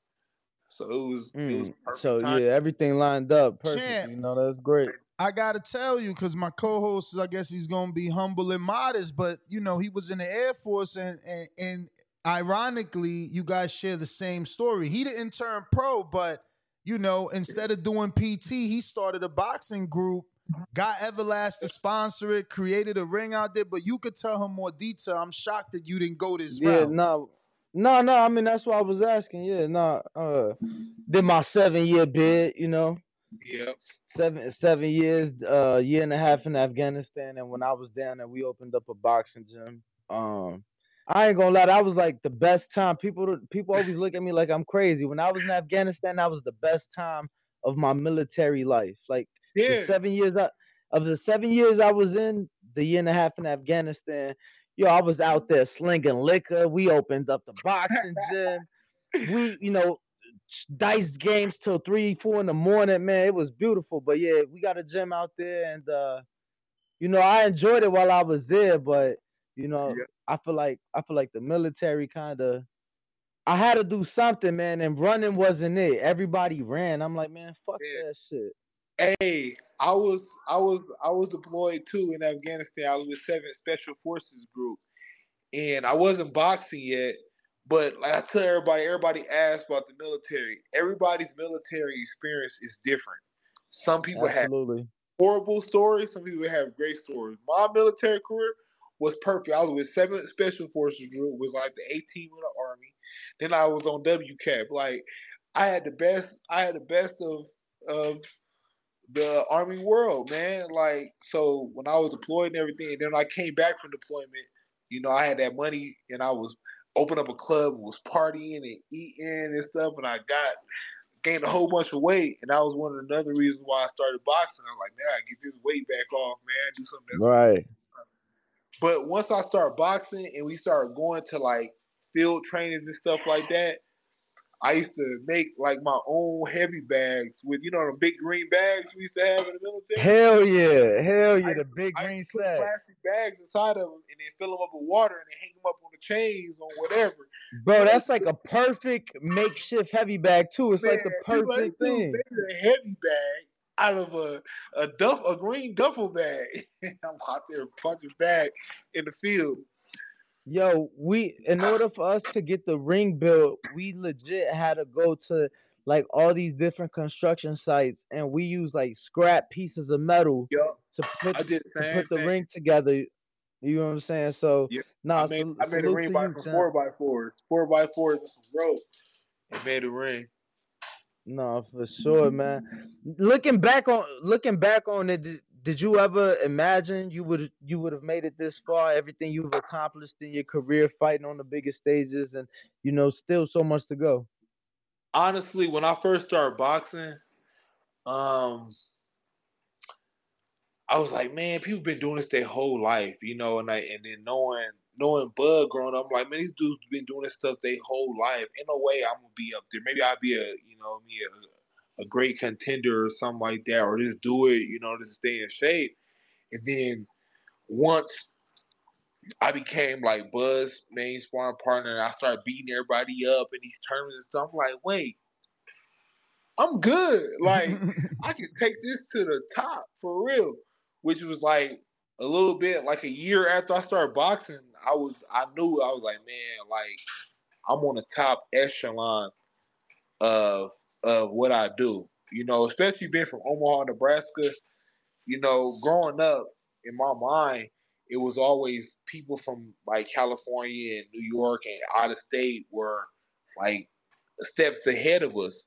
So it was, it was Mm, perfect So time. yeah, everything lined up perfect. Champ. You know, that's great. I gotta tell you, because my co-host, I guess he's gonna be humble and modest, but you know, he was in the Air Force, and and, and ironically, you guys share the same story. He didn't turn pro, but you know, instead of doing PT, he started a boxing group, got Everlast to sponsor it, created a ring out there. But you could tell him more detail. I'm shocked that you didn't go this Yeah, route. no, no, no. I mean, that's what I was asking. Yeah, no. Uh, did my seven year bid. You know, Yep. seven seven years, uh, year and a half in Afghanistan, and when I was down there, we opened up a boxing gym. Um, I ain't gonna lie, that was like the best time. People people always look at me like I'm crazy. When I was in Afghanistan, that was the best time of my military life. Like the seven years I, of the seven years I was in, the year and a half in Afghanistan, yo, I was out there slinging liquor. We opened up the boxing <laughs> gym. We, you know, dice games till three, four in the morning. Man, it was beautiful. But yeah, we got a gym out there, and uh, you know, I enjoyed it while I was there. But you know, Yeah. I feel like I feel like the military kind of. I had to do something, man, and running wasn't it. Everybody ran. I'm like, man, fuck Yeah. that shit. Hey, I was I was I was deployed too in Afghanistan. I was with Seventh Special Forces Group, and I wasn't boxing yet. But like I tell everybody, everybody asks about the military. Everybody's military experience is different. Some people have Absolutely. horrible stories. Some people have great stories. My military career was perfect. I was with Seventh Special Forces Group. Was like the 18 of the Army. Then I was on WCAP. Like I had the best. I had the best of of the Army world, man. Like so, when I was deployed and everything, and then I came back from deployment. You know, I had that money, and I was opened up a club, was partying and eating and stuff, and I got gained a whole bunch of weight, and that was one of the other reasons why I started boxing. I'm like, man, I get this weight back off, man. Do something Right. but once I start boxing and we started going to like field trainings and stuff like that, I used to make like my own heavy bags with you know the big green bags we used to have in the military. Hell yeah. Hell yeah. I- The big I green sacks. plastic bags inside of them and then fill them up with water and then hang them up on the chains or whatever. Bro, that's like a perfect makeshift heavy bag too. It's like the perfect thing. a heavy bag out of a a duff a green duffel bag. <laughs> I'm out there punching bag in the field. Yo, we in order for us to get the ring built, we legit had to go to like all these different construction sites and we use like scrap pieces of metal to put the to put the thing. ring together. You know what I'm saying? So Yep. nah, I made, sal- I made a ring by you, four by fours, four by fours and some rope, and made a ring. No, for sure, man. Looking back on looking back on it, did, you ever imagine you would you would have made it this far? Everything you've accomplished in your career, fighting on the biggest stages, and you know, still so much to go. Honestly, when I first started boxing, um, I was like, man, people been doing this their whole life, you know, and I and then knowing knowing Bud growing up, I'm like, man, these dudes been doing this stuff their whole life. In a way, I'm gonna be up there. Maybe I'll be a, you know, me a, a great contender or something like that, or just do it, you know, just stay in shape. And then once I became like Bud's main sparring partner, and I started beating everybody up in these tournaments and stuff. I'm like, wait, I'm good. Like <laughs> I can take this to the top for real. Which was like a little bit like a year after I started boxing, I was I knew I was like, man, like I'm on the top echelon of of what I do. You know, especially being from Omaha, Nebraska. You know, growing up in my mind, it was always people from like California and New York and out of state were like steps ahead of us.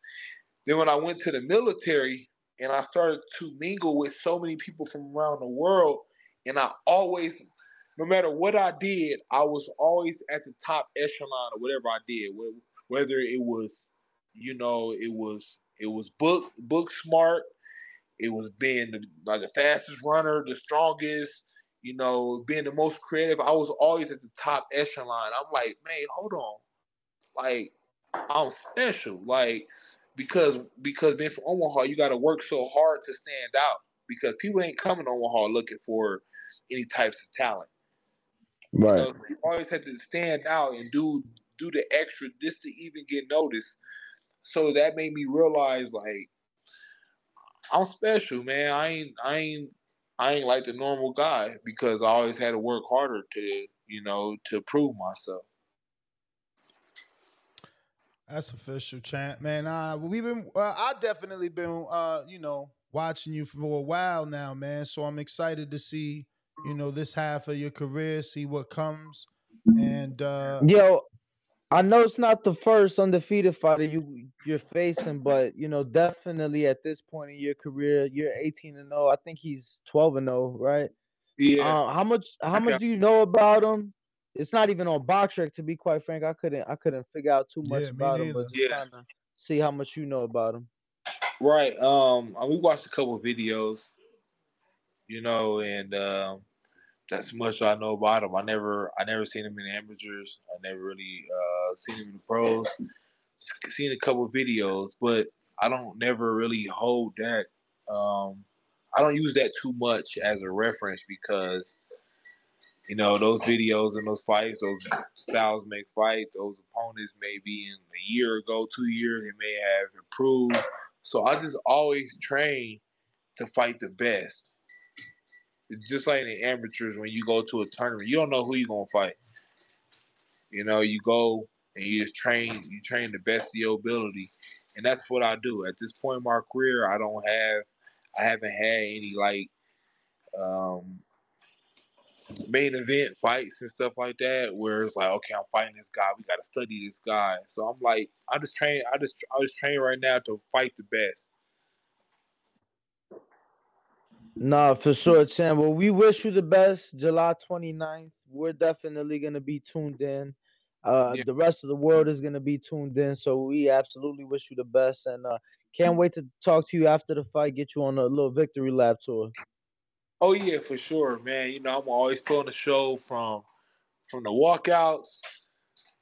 Then when I went to the military and I started to mingle with so many people from around the world, and I always, no matter what I did, I was always at the top echelon of whatever I did. Whether it was, you know, it was it was book book smart, it was being the, like the fastest runner, the strongest, you know, being the most creative. I was always at the top echelon. I'm like, man, hold on, like I'm special, like because because being from Omaha, you got to work so hard to stand out because people ain't coming to Omaha looking for any types of talent. Right. You, know, you always have to stand out and do do the extra just to even get noticed. So that made me realize like I'm special, man. I ain't I ain't I ain't like the normal guy because I always had to work harder to, you know, to prove myself. That's official, champ, man. Uh, we've been, uh, I definitely been, uh, you know, watching you for a while now, man. So I'm excited to see, you know, this half of your career, see what comes. And uh yo, I know it's not the first undefeated fighter you you're facing, but you know, definitely at this point in your career, you're 18 and 0. I think he's 12 and 0, right? Yeah. Uh, how much how much do you know about him? It's not even on BoxRec, to be quite frank. I couldn't I couldn't figure out too much Yeah, about him, but neither. just Yeah. trying to see how much you know about him. Right. Um, we watched a couple of videos, you know, and um, that's much I know about him. I never, I never seen him in amateurs. I never really uh, seen him in the pros. Seen a couple videos, but I don't never really hold that. Um, I don't use that too much as a reference because, you know, those videos and those fights, those styles make fight. Those opponents may be in a year ago, two years, they may have improved. So I just always train to fight the best. Just like the amateurs when you go to a tournament, you don't know who you're gonna fight. You know, you go and you just train, you train the best of your ability, and that's what I do. At this point in my career, I don't have, I haven't had any like um, main event fights and stuff like that where it's like, okay, I'm fighting this guy, we got to study this guy. So I'm like, I just train, I just, I just train right now to fight the best. Nah, for sure, Chan. Well, we wish you the best. July 29th. We're definitely gonna be tuned in. Uh, Yeah. the rest of the world is gonna be tuned in. So we absolutely wish you the best, and uh, can't wait to talk to you after the fight. Get you on a little victory lap tour. Oh yeah, for sure, man. You know, I'm always pulling the show from from the walkouts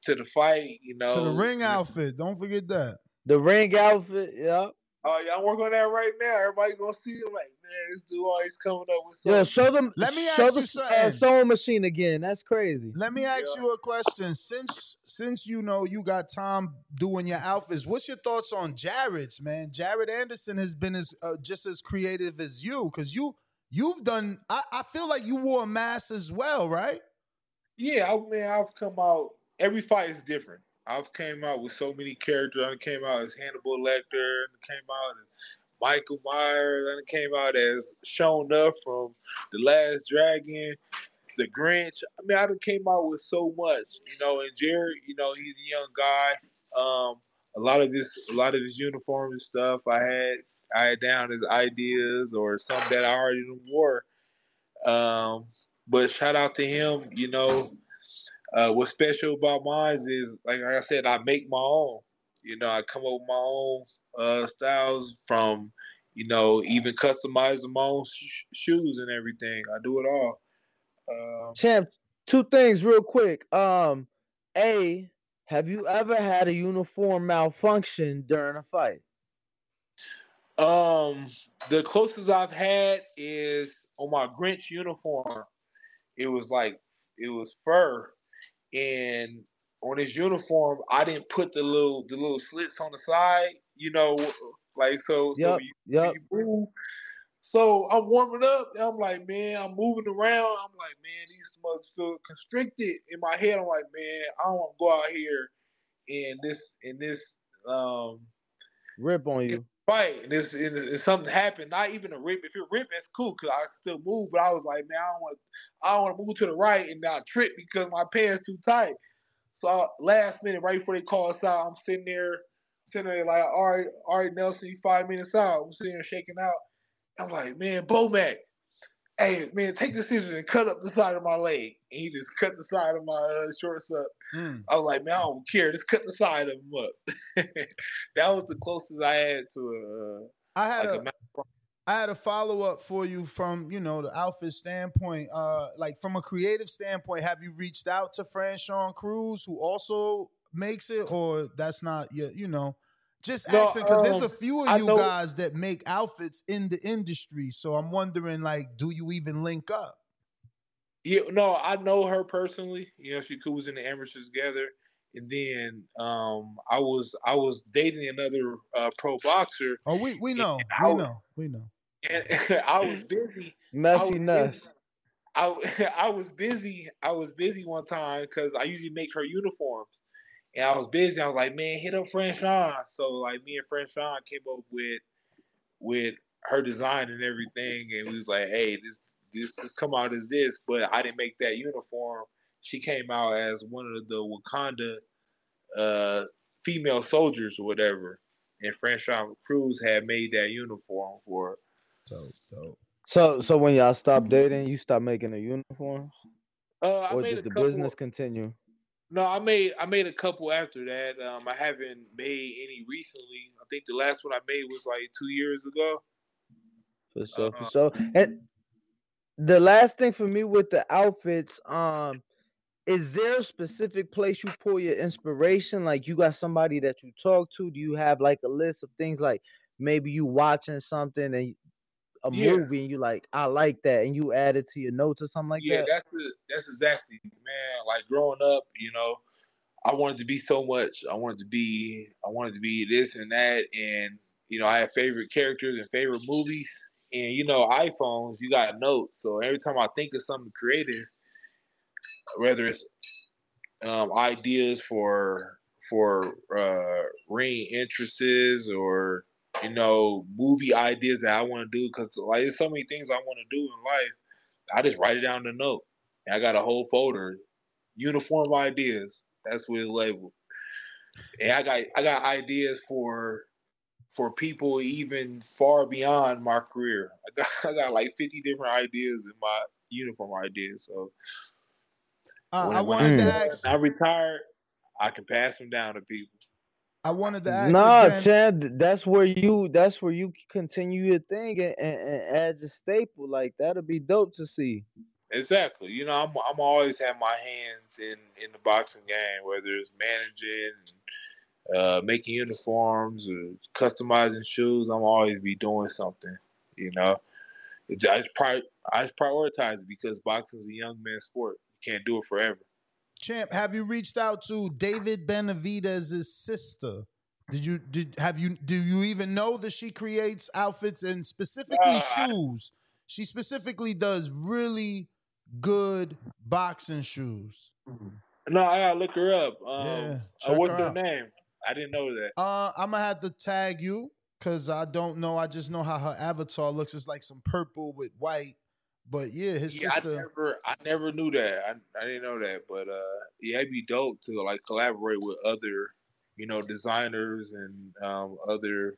to the fight. You know, to the ring outfit, don't forget that. The ring outfit, yeah. Oh yeah, I'm working on that right now. Everybody gonna see it like, man, this dude always coming up with Yo, something. show them. Let me show ask the you s- uh, something. sewing machine again. That's crazy. Let me ask Yeah. you a question. Since since you know you got Tom doing your outfits, what's your thoughts on Jared's man? Jared Anderson has been as uh, just as creative as you because you you've done. I, I feel like you wore a mask as well, right? Yeah, I mean, I've come out. Every fight is different. I've came out with so many characters. I came out as Hannibal Lecter, and came out as Michael Myers, and came out as Sho'nuff from The Last Dragon, The Grinch. I mean, I came out with so much, you know. And Jared, you know, he's a young guy. Um, a lot of his, a lot of his uniforms and stuff, I had, I had down his ideas or some that I already wore. Um, but shout out to him, you know. Uh, what's special about mine is, like I said, I make my own. You know, I come up with my own uh, styles from, you know, even customizing my own sh- shoes and everything. I do it all. Um, Champ, Two things real quick. Um, A, have you ever had a uniform malfunction during a fight? Um, the closest I've had is on my Grinch uniform. It was like it was fur, and on his uniform, I didn't put the little the little slits on the side. You know, like so. so Yep, you, yep. you. So I'm warming up, and I'm like, man, I'm moving around. I'm like, man, these mugs feel constricted in my head. I'm like, man, I don't want to go out here in this in this um Rip on you. fight and it's, and, and something happened. Not even a rip. If it rip, that's cool because I still move. But I was like, man, I don't want I don't want to move to the right and not trip because my pants too tight. So I, last minute, right before they call us out, I'm sitting there, sitting there like, all right, all right, Nelson, you five minutes out. I'm sitting there shaking out. I'm like, man, Bomac, hey, man, take the scissors and cut up the side of my leg. And he just cut the side of my uh, shorts up. Mm. I was like, man, I don't care. Just cut the side of them up. <laughs> that was the closest I had to a, I uh, had like a a I had a follow up for you from you know the outfit standpoint. Uh, like from a creative standpoint, have you reached out to Franchon Crews, who also makes it, or that's not your, you know, just No, asking because there's a um, few of I you know- guys that make outfits in the industry. So I'm wondering, like, do you even link up? Yeah, no, I know her personally. You know, she cool was in the amateurs together. And then um, I was I was dating another uh, pro boxer, Oh, we we know, I we was- know, we know. and <laughs> I was busy. Messy nuts. I <laughs> I was busy. I was busy one time because I usually make her uniforms, and I was busy. I was like, man, hit up Franchon. So like me and Franchon came up with with her design and everything, and we was like, hey, this this just come out as this, but I didn't make that uniform. She came out as one of the Wakanda uh, female soldiers or whatever, and French Sean Cruz had made that uniform for her. Dope, dope. So, so when y'all stop dating, you stop making the uniforms, Uh, I or made does a the couple, business continue? No, I made I made a couple after that. Um, I haven't made any recently. I think the last one I made was like two years ago. For sure, for Uh, sure. And the last thing for me with the outfits, um, is there a specific place you pull your inspiration? Like you got somebody that you talk to? Do you have like a list of things like maybe you watching something and a Yeah. movie and you like, I like that, and you add it to your notes or something like yeah, that? Yeah, that's the that's exactly man. Like growing up, you know, I wanted to be so much. I wanted to be I wanted to be this and that, and you know, I have favorite characters and favorite movies. And you know, iPhones, you got notes. So every time I think of something creative, whether it's um, ideas for for uh, ring entrances or you know movie ideas that I want to do because like there's so many things I want to do in life. I just write it down in a note. And I got a whole folder, uniform ideas. That's what it's labeled. And I got I got ideas for for people even far beyond my career. I got <laughs> I got like 50 different ideas in my uniform ideas. So Uh, when, I wanted to ask. I'm retired, I can pass them down to people. I wanted to ask Nah, again. Chad, that's where you that's where you continue your thing and, and, and add your staple. Like that'll be dope to see. Exactly. You know, I'm I'm always have my hands in in the boxing game, whether it's managing, uh, making uniforms or customizing shoes. I'm always be doing something. You know, It's- I just pri- I just prioritize it because boxing is a young man's sport. You can't do it forever. Champ, have you reached out to David Benavidez's sister? Did you did have you do you even know that she creates outfits and specifically Uh, shoes? She specifically does really good boxing shoes. No, I gotta look her up. Um, Yeah, uh, what's her her name? I didn't know that. Uh, I'm gonna have to tag you because I don't know. I just know how her avatar looks. It's like some purple with white. But yeah, his Yeah, I sister. never, I never knew that. I, I didn't know that, but uh, yeah, it'd be dope to like collaborate with other, you know, designers and um, other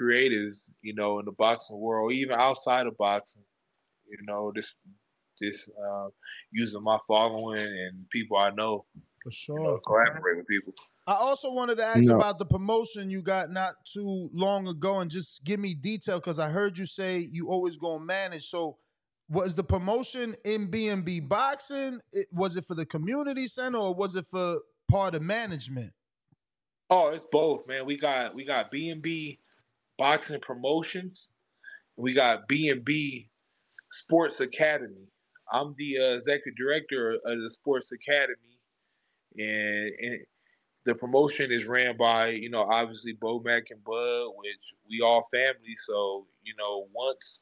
creatives, you know, in the boxing world, even outside of boxing. You know, this, this uh, using my following and people I know, For you sure. know, collaborate with people. I also wanted to ask No. about the promotion you got not too long ago and just give me detail because I heard you say you always gonna manage. So was the promotion in B&B boxing? It, was it for the community center or was it for part of management? Oh, it's both, man. We got we got B and B boxing promotions. We got B and B Sports Academy. I'm the uh, executive director of the Sports Academy, and, and the promotion is ran by you know obviously Bo Mac and Bud, which we all family. So you know once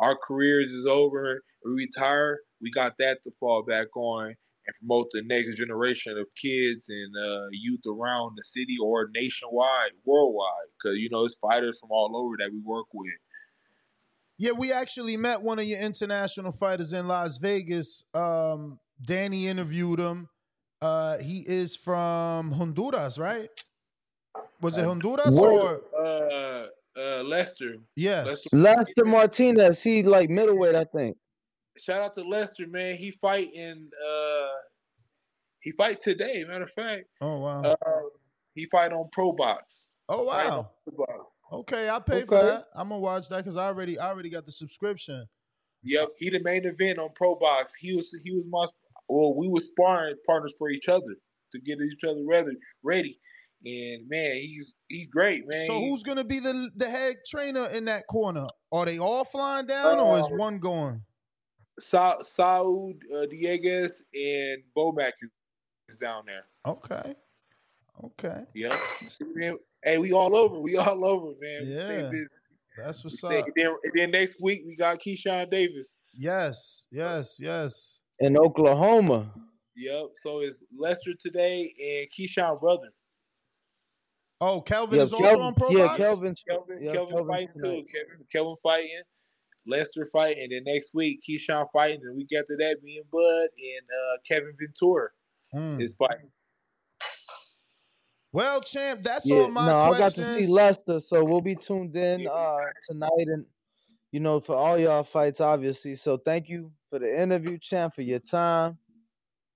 our careers is over, we retire, we got that to fall back on and promote the next generation of kids and uh, youth around the city or nationwide, worldwide. Because you know it's fighters from all over that we work with. Yeah, we actually met one of your international fighters in Las Vegas. Um, Danny interviewed him. Uh, he is from Honduras, right? Was it Honduras or Uh, Lester. yes? Lester- Lester Martinez, he like middleweight, I think. Shout out to Lester, man. He fighting. Uh, he fight today. Matter of fact, Oh wow! uh, he fight on Pro Box. oh wow! Pro Box. Okay, I pay for that. I'm gonna watch that because I already I already got the subscription. Yep, he the main event on Pro Box. He was he was my well, we were sparring partners for each other to get each other ready ready. And man, he's he's great, man. So He- who's gonna be the the head trainer in that corner? Are they all flying down, or is Uh, one going? Sa- Saud uh, Dieguez and Bomac is down there. Okay, okay, Yep. See, Hey, we all over. We all <laughs> over, man. Yeah. that's what's stay- up. and, then, and then next week we got Keyshawn Davis. Yes, yes, yes. In Oklahoma. Yep. So it's Lester today and Keyshawn brother. Oh, Kelvin Yeah, is also on Pro yeah, Box? Kelvin's Kelvin, yeah, Kelvin Kelvin's fighting tonight. too. Kevin, Kelvin fighting. Lester fighting, and then next week Keyshawn fighting, and we got to that me and Bud and uh, Kevin Ventura Hmm. is fighting. Well, champ, that's Yeah, all my no, I got questions. to see Lester, so we'll be tuned in uh tonight and you know for all y'all fights, obviously. So thank you for the interview, champ, for your time.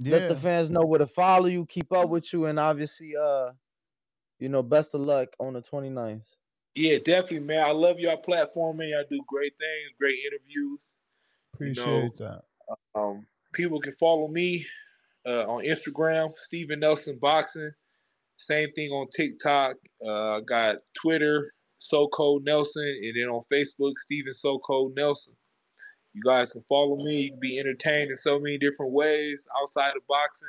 Let the fans know where to follow you, keep up with you, and obviously, uh, you know, best of luck on the 29th. Yeah, definitely, man. I love y'all platform, man. Y'all do great things, great interviews. Appreciate that. Um, people can follow me uh, on Instagram, Steven Nelson Boxing. Same thing on TikTok. Uh, got Twitter, SoCo Nelson, and then on Facebook, Steven SoCo Nelson. You guys can follow me. You can be entertained in so many different ways outside of boxing.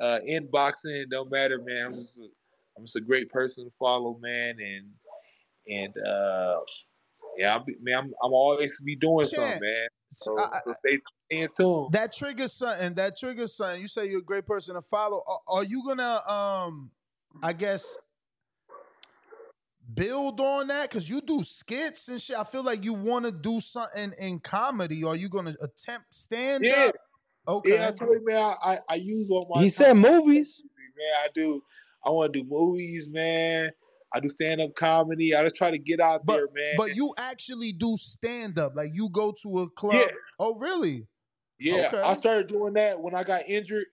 Uh, in boxing, it don't matter, man. I'm just, a, I'm just a great person to follow, man, and and uh, yeah, I'll be, man, I'm, I'm always be doing Champ, something, man. So, So, I- I- so stay in tune. that triggers something. That triggers something. You say you're a great person to follow. Are, are you gonna, um, I guess, build on that? Because you do skits and shit. I feel like you want to do something in comedy. Are you gonna attempt stand Yeah. up? Okay. Yeah, I told you, man. I, I, I use all my. He time. said movies. man. I do. I want to do movies, man. I do stand up comedy. I just try to get out But there, man. but you actually do stand up. Like you go to a club. Yeah. Oh really? yeah, okay. I started doing that when I got injured.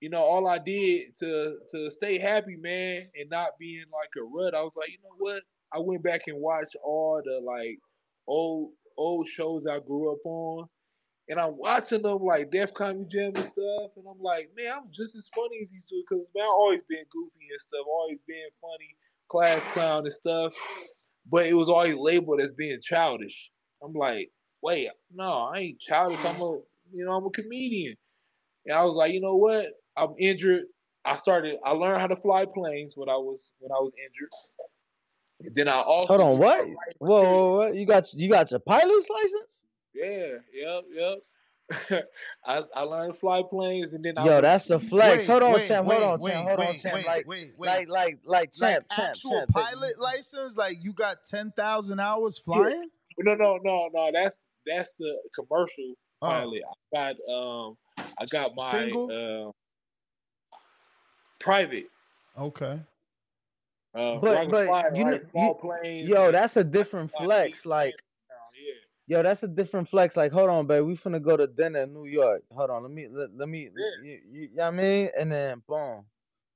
You know, all I did to to stay happy, man, and not be in like a rut. I was like, you know what? I went back and watched all the like old old shows I grew up on, and I'm watching them like Def Comedy Jam and stuff, and I'm like, man, I'm just as funny as these dudes because man, I always been goofy and stuff, always been funny, class clown and stuff, but it was always labeled as being childish. I'm like, wait, no, I ain't childish. I'm a, you know, I'm a comedian, and I was like, you know what? I'm injured. I started. I learned how to fly planes when I was when I was injured. And then I also Hold on, what? Whoa, whoa, what? You got you got your pilot's license? Yeah, yep, yep. <laughs> I I learned to fly planes, and then I Yo, was- that's a flex. Wait, hold on, wait, champ. wait, hold on, champ. Hold on, champ. wait, like, wait, wait. like, like, like, champ, like champ, actual champ. pilot license? Like you got ten thousand hours flying? no, no, no, no. That's that's the commercial Oh. pilot. I got um, I got my Single? uh, private. Okay. Uh, But- where I can but fly, you like, know- you- planes. Yo, that's a different flex. Like, planes around, yeah. Yo, that's a different flex. Like, hold on, babe. We finna go to dinner in New York. Hold on, let me, let, let me, Yeah. you, you, you know what I mean? And then, boom.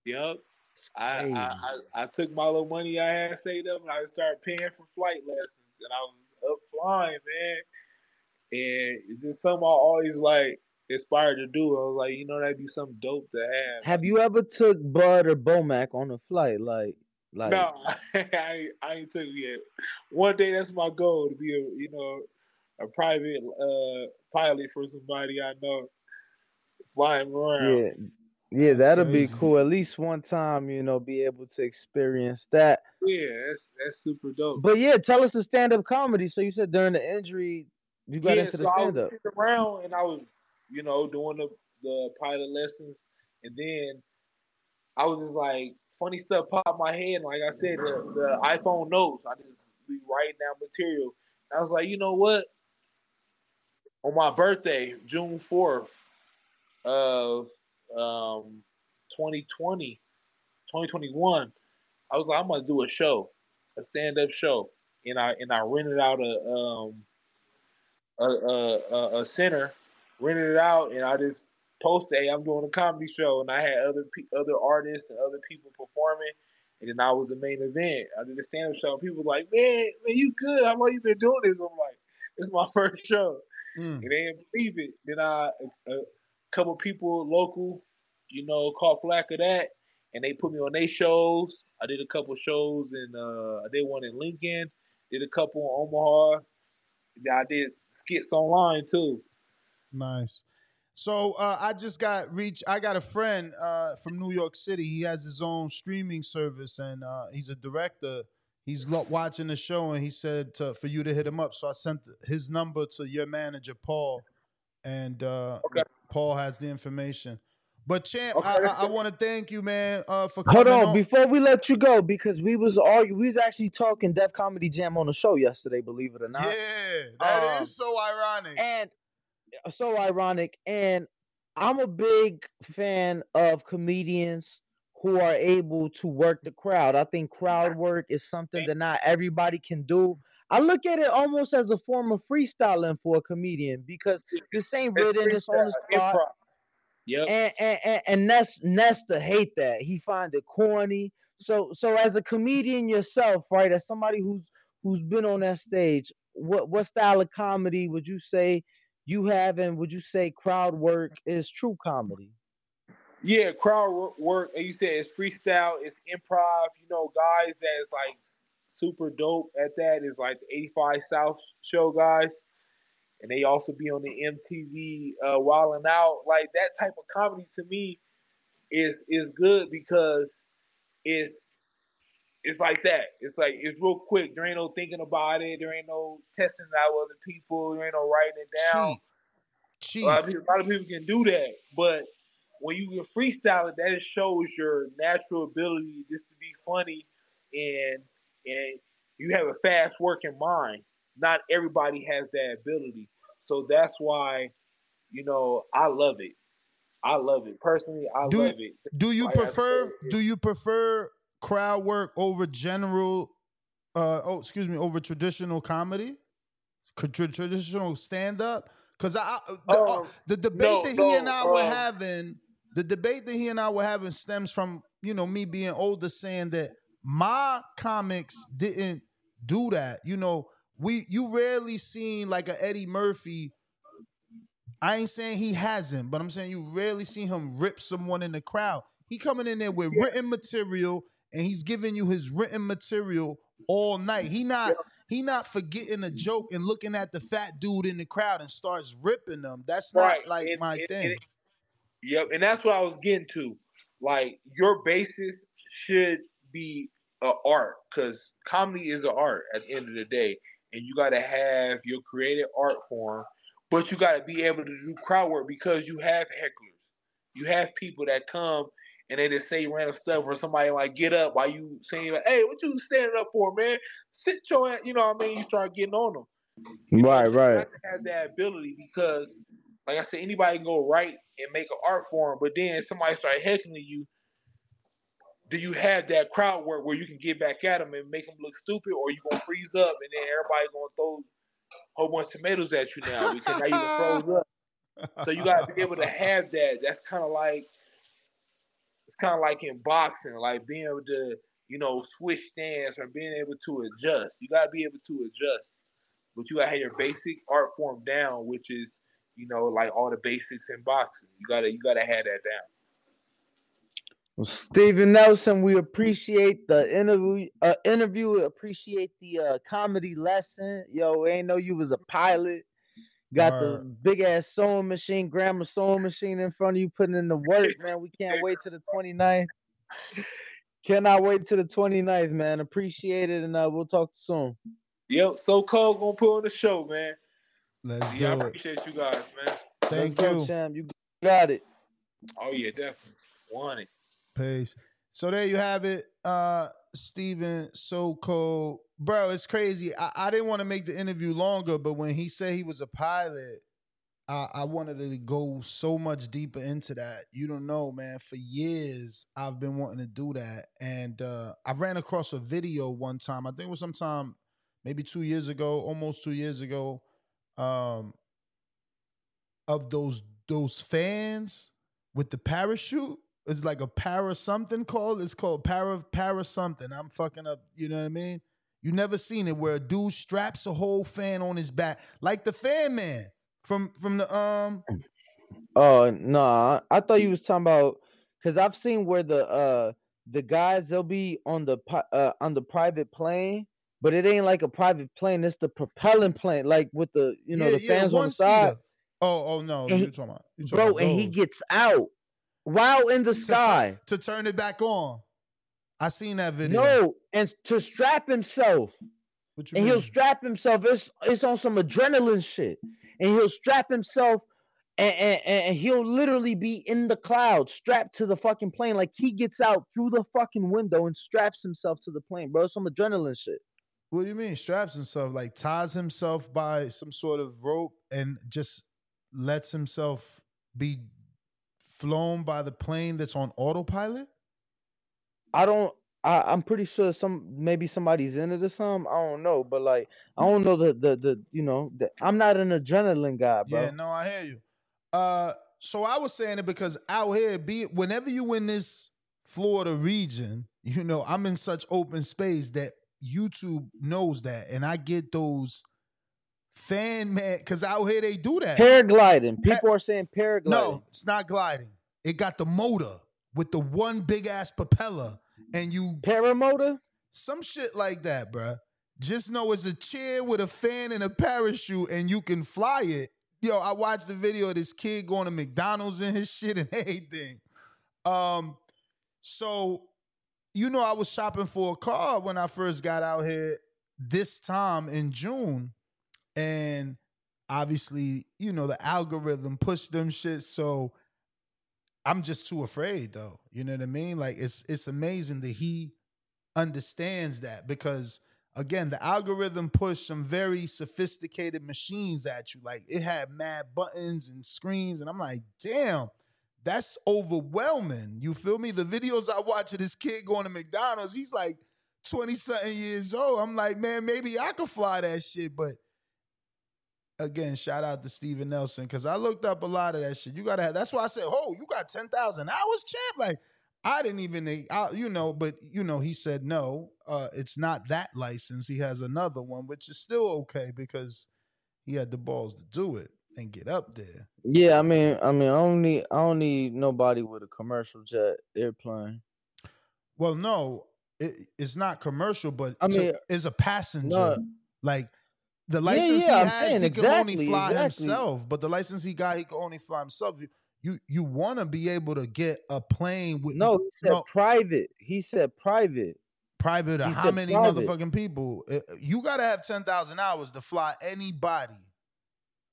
Yep. I. I, I I took my little money I had saved up and I started paying for flight lessons and I was up flying, man. and it's just something I always like inspired to do. I was like, you know, that'd be something dope to have. Have you ever took Bud or Bomac on a flight? Like, like no, <laughs> I I ain't took it yet. One day, that's my goal to be a you know a private uh, pilot for somebody I know, flying around. yeah, yeah, that'll be cool. At least one time, you know, be able to experience that. Yeah, that's that's super dope. But yeah, tell us the stand up comedy. So you said during the injury, you got yeah, into the so stand up. around and I was, you know, doing the, the pilot lessons, and then I was just like, funny stuff popped my head. Like I said, the, the iPhone notes, I just be writing down material. And I was like, you know what? On my birthday, June fourth of um, 2020, 2021, I was like, I'm gonna do a show, a stand up show, and I and I rented out a um a a, a, center, rented it out, and I just posted, "Hey, I'm doing a comedy show," and I had other other artists and other people performing, and then I was the main event. I did a stand up show. People were like, "Man, man, you good? How long you been doing this?" I'm like, "It's my <laughs> first show." Mm. and they didn't believe it. Then I a, a couple people local, you know, caught flack of that, and they put me on their shows. I did a couple shows and uh, I did one in Lincoln, did a couple in Omaha. I did skits online too. Nice. So uh, I just got reach. I got a friend uh, from New York City. He has his own streaming service, and uh, he's a director. He's watching the show, and he said to, for you to hit him up. So I sent his number to your manager, Paul, and uh, Okay. Paul has the information. But champ, Okay, I, I, I want to thank you, man, uh, for Hold coming on, before we let you go, because we was argu- we was actually talking Def Comedy Jam on the show yesterday, believe it or not. yeah, that is Um, so ironic. and so ironic. And I'm a big fan of comedians who are able to work the crowd. I think crowd work is something that not everybody can do. I look at it almost as a form of freestyling for a comedian because this ain't written, it's on the spot. improv. Yep. And and, and, and Ness Nesta hate that. He find it corny. So so as a comedian yourself, right? As somebody who's who's been on that stage, what what style of comedy would you say you have and would you say crowd work is true comedy? Yeah, crowd work. And you said it's freestyle, it's improv. You know, guys that's like super dope at that is like the 85 South show guys. And they also be on the MTV uh Wild and Out. Like that type of comedy to me is is good because it's it's like that. It's like it's real quick. There ain't no thinking about it. There ain't no testing out other people. There ain't no writing it down. Cheap, A lot, people, a lot of people can do that, but when you can freestyle it, that just shows your natural ability just to be funny and and you have a fast working mind. Not everybody has that ability, so that's why you know I love it. I love it personally. I Do- love it. Do you I prefer? Do you prefer crowd work over general? Uh, oh, excuse me, over traditional comedy, traditional stand up. Because I, I- the, uh, Um, the debate no, that he and no, I were um, having, the debate that he and I were having stems from you know me being older, saying that my comics didn't do that. You know, we you rarely seen like a Eddie Murphy. I ain't saying he hasn't, but I'm saying you rarely see him rip someone in the crowd. He coming in there with written material and he's giving you his written material all night. He not he not forgetting a joke and looking at the fat dude in the crowd and starts ripping them. That's not Right, like and- my thing. Yep, and that's what I was getting to. Like your basis should be a art because comedy is an art at the end of the day, and you got to have your creative art form, but you got to be able to do crowd work because you have hecklers, you have people that come and they just say random stuff, or somebody like get up while you saying like, "Hey, what you standing up for, man? Sit your, ass," you know what I mean? You start getting on them. You know, Right, you right. have to have that ability because, like I said, anybody can go right and make an art form, but then somebody start heckling you. Do you have that crowd work where you can get back at them and make them look stupid, or you gonna freeze up and then everybody gonna throw a whole bunch of tomatoes at you now because now you froze up. So you gotta be able to have that. That's kind of like it's kind of like in boxing, like being able to you know switch stance or being able to adjust. You gotta be able to adjust. but you gotta have your basic art form down, which is you know like all the basics in boxing. You gotta you gotta have that down. Well, Steven Nelson, we appreciate the interview. Uh, interview. Appreciate the uh, comedy lesson. Yo, ain't know you was a pilot. Got the big ass sewing machine, grandma sewing machine in front of you, putting in the work, man. We can't wait to the 29th. Cannot wait to the 29th, man. Appreciate it, and uh, we'll talk soon. Yep, so cold gonna put on the show, man. Let's Yeah, I do it. appreciate you guys, man. Thank Let's go, you. champ. You got it. Oh yeah, definitely. Want it. Peace. So there you have it. Uh Steven Soko. Bro, it's crazy. I, I didn't want to make the interview longer, but when he said he was a pilot, I, I wanted to go so much deeper into that. You don't know, man. For years, I've been wanting to do that. And uh I ran across a video one time. I think it was sometime maybe two years ago, almost two years ago, um, of those those fans with the parachute. It's like a para something called. It's called para para something. I'm fucking up. You know what I mean? You never seen it where a dude straps a whole fan on his back, like the fan man from from the um. Oh no, I thought you was talking about because I've seen where the uh the guys they'll be on the uh on the private plane, but it ain't like a private plane. It's the propelling plane, like with the you know yeah, the yeah, fans on the side, Oh, oh no, And you he- talking about talking bro, and he gets out while in the To sky. to turn it back on. I seen that video. No, and to strap himself, what you and he'll strap himself. It's it's on some adrenaline shit, and he'll strap himself. And, and, and he'll literally be in the clouds, strapped to the fucking plane. Like he gets out through the fucking window and straps himself to the plane, bro. Some adrenaline shit. What do you mean straps himself? Like ties himself by some sort of rope and just lets himself be flown by the plane that's on autopilot? I don't. I, I'm pretty sure some maybe somebody's in it or something. I don't know, but like I don't know the the the you know the, I'm not an adrenaline guy, bro. Yeah, no, I hear you. Uh, so I was saying it because out here, be whenever you in this Florida region, you know, I'm in such open space that YouTube knows that, and I get those fan man because out here they do that. Paragliding. Pa- People are saying paragliding. No, it's not gliding. It got the motor with the one big ass propeller, and you Paramotor. some shit like that, bruh. Just know it's a chair with a fan and a parachute, and you can fly it. Yo, I watched the video of this kid going to McDonald's and his shit and <laughs> everything. Um, so you know, I was shopping for a car when I first got out here this time in June, and obviously, you know, the algorithm pushed them shit. So I'm just too afraid, though. You know what I mean? Like it's it's amazing that he understands that because again, the algorithm pushed some very sophisticated machines at you. Like it had mad buttons and screens, and I'm like, damn, that's overwhelming. You feel me? The videos I watch of this kid going to McDonald's, he's like 20 something years old. I'm like, man, maybe I could fly that shit, but again, shout out to Steven Nelson because I looked up a lot of that shit. You gotta have. That's why I said, "Oh, you got ten thousand hours, champ." Like I didn't even, I, you know, but you know, he said no. Uh, it's not that license. He has another one, which is still okay because he had the balls to do it and get up there. Yeah, I mean, I mean, I don't need, I don't need nobody with a commercial jet airplane. Well, no, it, it's not commercial, but I mean, is a passenger. No, Like the license yeah, he I'm has, saying he can only fly exactly. himself. But the license he got, he can only fly himself. You you, you want to be able to get a plane with no, he said no. private. He said private. private he how many private. motherfucking people? Uh, You gotta have ten thousand hours to fly anybody.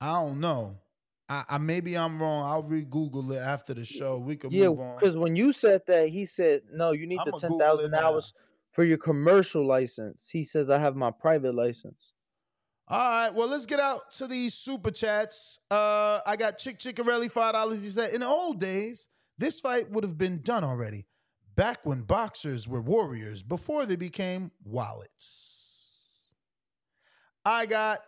I don't know. I, I maybe I'm wrong. I'll re-Google it after the show. We can Yeah, move on. because when you said that, he said, no, you need I'ma the ten thousand hours for your commercial license. He says, I have my private license. All right, well, let's get out to these super chats. Uh, I got Chick Chickarelli five dollars. He said, in the old days, this fight would have been done already. Back when boxers were warriors, before they became wallets. I got.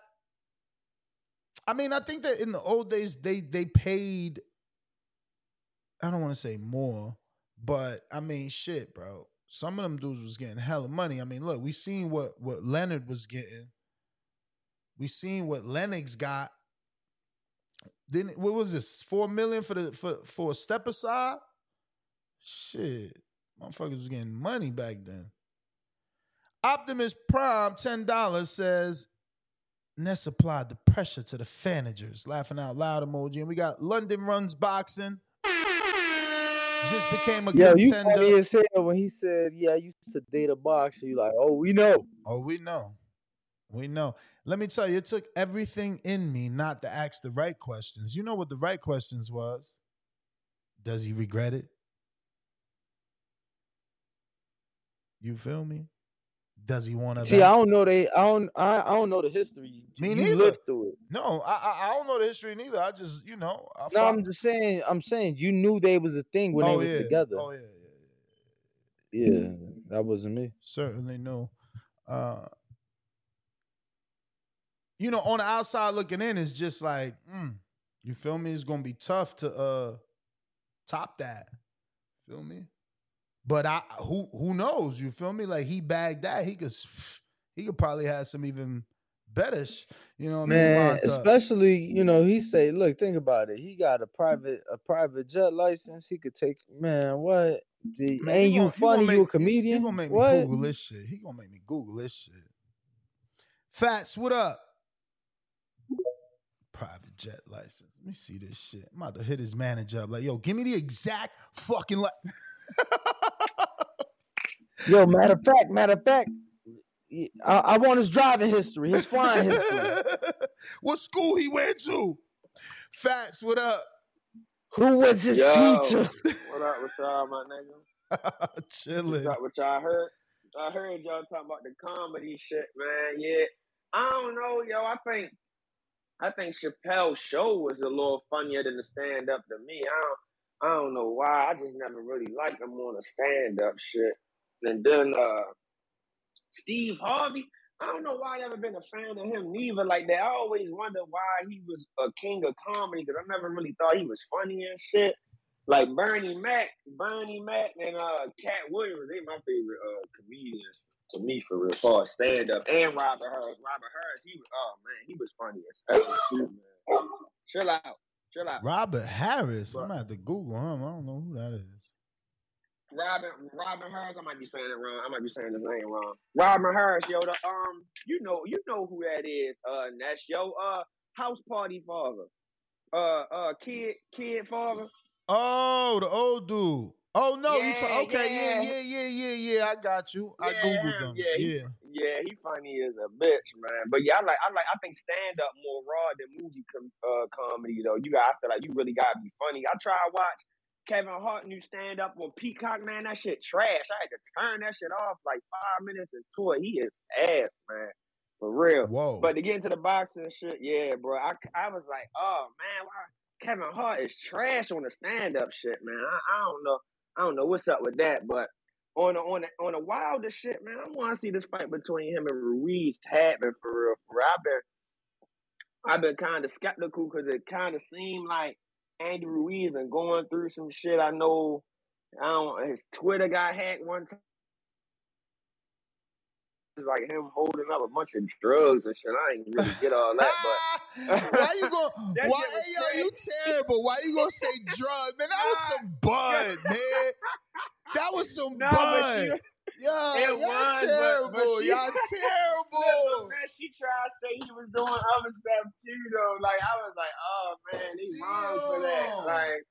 I mean, I think that in the old days they they paid. I don't want to say more, but I mean, shit, bro. Some of them dudes was getting hella money. I mean, look, we seen what what Leonard was getting. We seen what Lennox got. Then what was this? Four million for the for for a step aside? Shit. Motherfuckers was getting money back then. Optimus Prime, $10 says Ness applied the pressure to the fanagers. Laughing out loud emoji. And we got London Runs Boxing. Just became a Yo, you contender. funny as hell when he said, "Yeah, I used to date a boxer." You like, oh, we know. Oh, we know. We know. Let me tell you, it took everything in me not to ask the right questions. You know what the right questions was? Does he regret it? You feel me? Does he want to? See, I don't know they. I don't. I, I don't know the history. Me you neither. lived through it. No, I, I I don't know the history neither. I just you know. I No, I'm just saying. I'm saying you knew they was a thing when oh, they was yeah. together. Oh yeah, yeah, yeah. Yeah, that wasn't me. certainly no. Uh, you know, on the outside looking in, it's just like, mm, you feel me? It's gonna be tough to uh top that. Feel me? But I who who knows? You feel me? Like he bagged that, he could he could probably have some even better. sh- You know what I mean? Man, especially you know, he say, look, think about it. He got a private a private jet license. He could take. Man, what? The, Man, ain't you gonna funny? make- you a comedian? He gonna make me? Google this shit. He gonna make me Google this shit. Fats, what up? Private jet license. Let me see this shit. I'm about to hit his manager up. Like, yo, give me the exact fucking li- <laughs> Yo, matter of fact, matter of fact, I want his driving history, his flying history. <laughs> what school he went to? Facts, what up? Who was his Yo. teacher? <laughs> What up with y'all, my nigga? <laughs> Chilling. What's up with y'all? I heard, I heard y'all talking about the comedy shit, man. Yeah, I don't know, yo. I think, I think Chappelle's show was a little funnier than the stand up to me. I don't, I don't know why. I just never really liked him on the stand up shit. And then uh, Steve Harvey. I don't know why I never been a fan of him neither. Like that, I always wonder why he was a king of comedy because I never really thought he was funny and shit. Like Bernie Mac, Bernie Mac, and uh, Katt Williams, they my favorite uh comedians to me for real, far stand up. And Robert Harris, Robert Harris, he was oh man, he was funny as hell. Chill out, chill out. Robert Harris. I'm But- gonna have to Google him. I don't know who that is. Robert Robert Harris, I might be saying it wrong. I might be saying his name wrong. Robin Harris, yo, the um, you know, you know who that is. Uh, and that's yo, uh, house party father. Uh, uh, kid, kid father. Oh, the old dude. Oh no, you try, okay? Yeah, yeah. yeah, yeah, yeah, yeah. I got you. I Yeah, googled him. them. Yeah, he- yeah. Yeah, he funny as a bitch, man. But yeah, I like, I like, I think stand up more raw than movie com- uh, comedy though. You got, I feel like you really gotta be funny. I try to watch Kevin Hart new stand up on Peacock, man. That shit trash. I had to turn that shit off like five minutes into it. He is ass, man, for real. Whoa. But to get into the boxing shit, yeah, bro. I, I was like, oh man, why Kevin Hart is trash on the stand up shit, man. I, I don't know. I don't know what's up with that, but on the on the on the wilder shit, man, I want to see this fight between him and Ruiz happen for real. For real. I've been I've been kind of skeptical because it kind of seemed like Andy Ruiz been going through some shit. I know. I don't. His Twitter got hacked one time. It's like him holding up a bunch of drugs and shit. I ain't really get all that, but <laughs> why you going? <laughs> That Why yo? You terrible. Why you gonna say drugs, man? That was <laughs> some bud, man. That was some No, bud. Yo, It y'all was, terrible. but she- y'all <laughs> terrible. man, she tried to say he was doing other stuff too, though. Like I was like, oh man, they wrong for that. Like,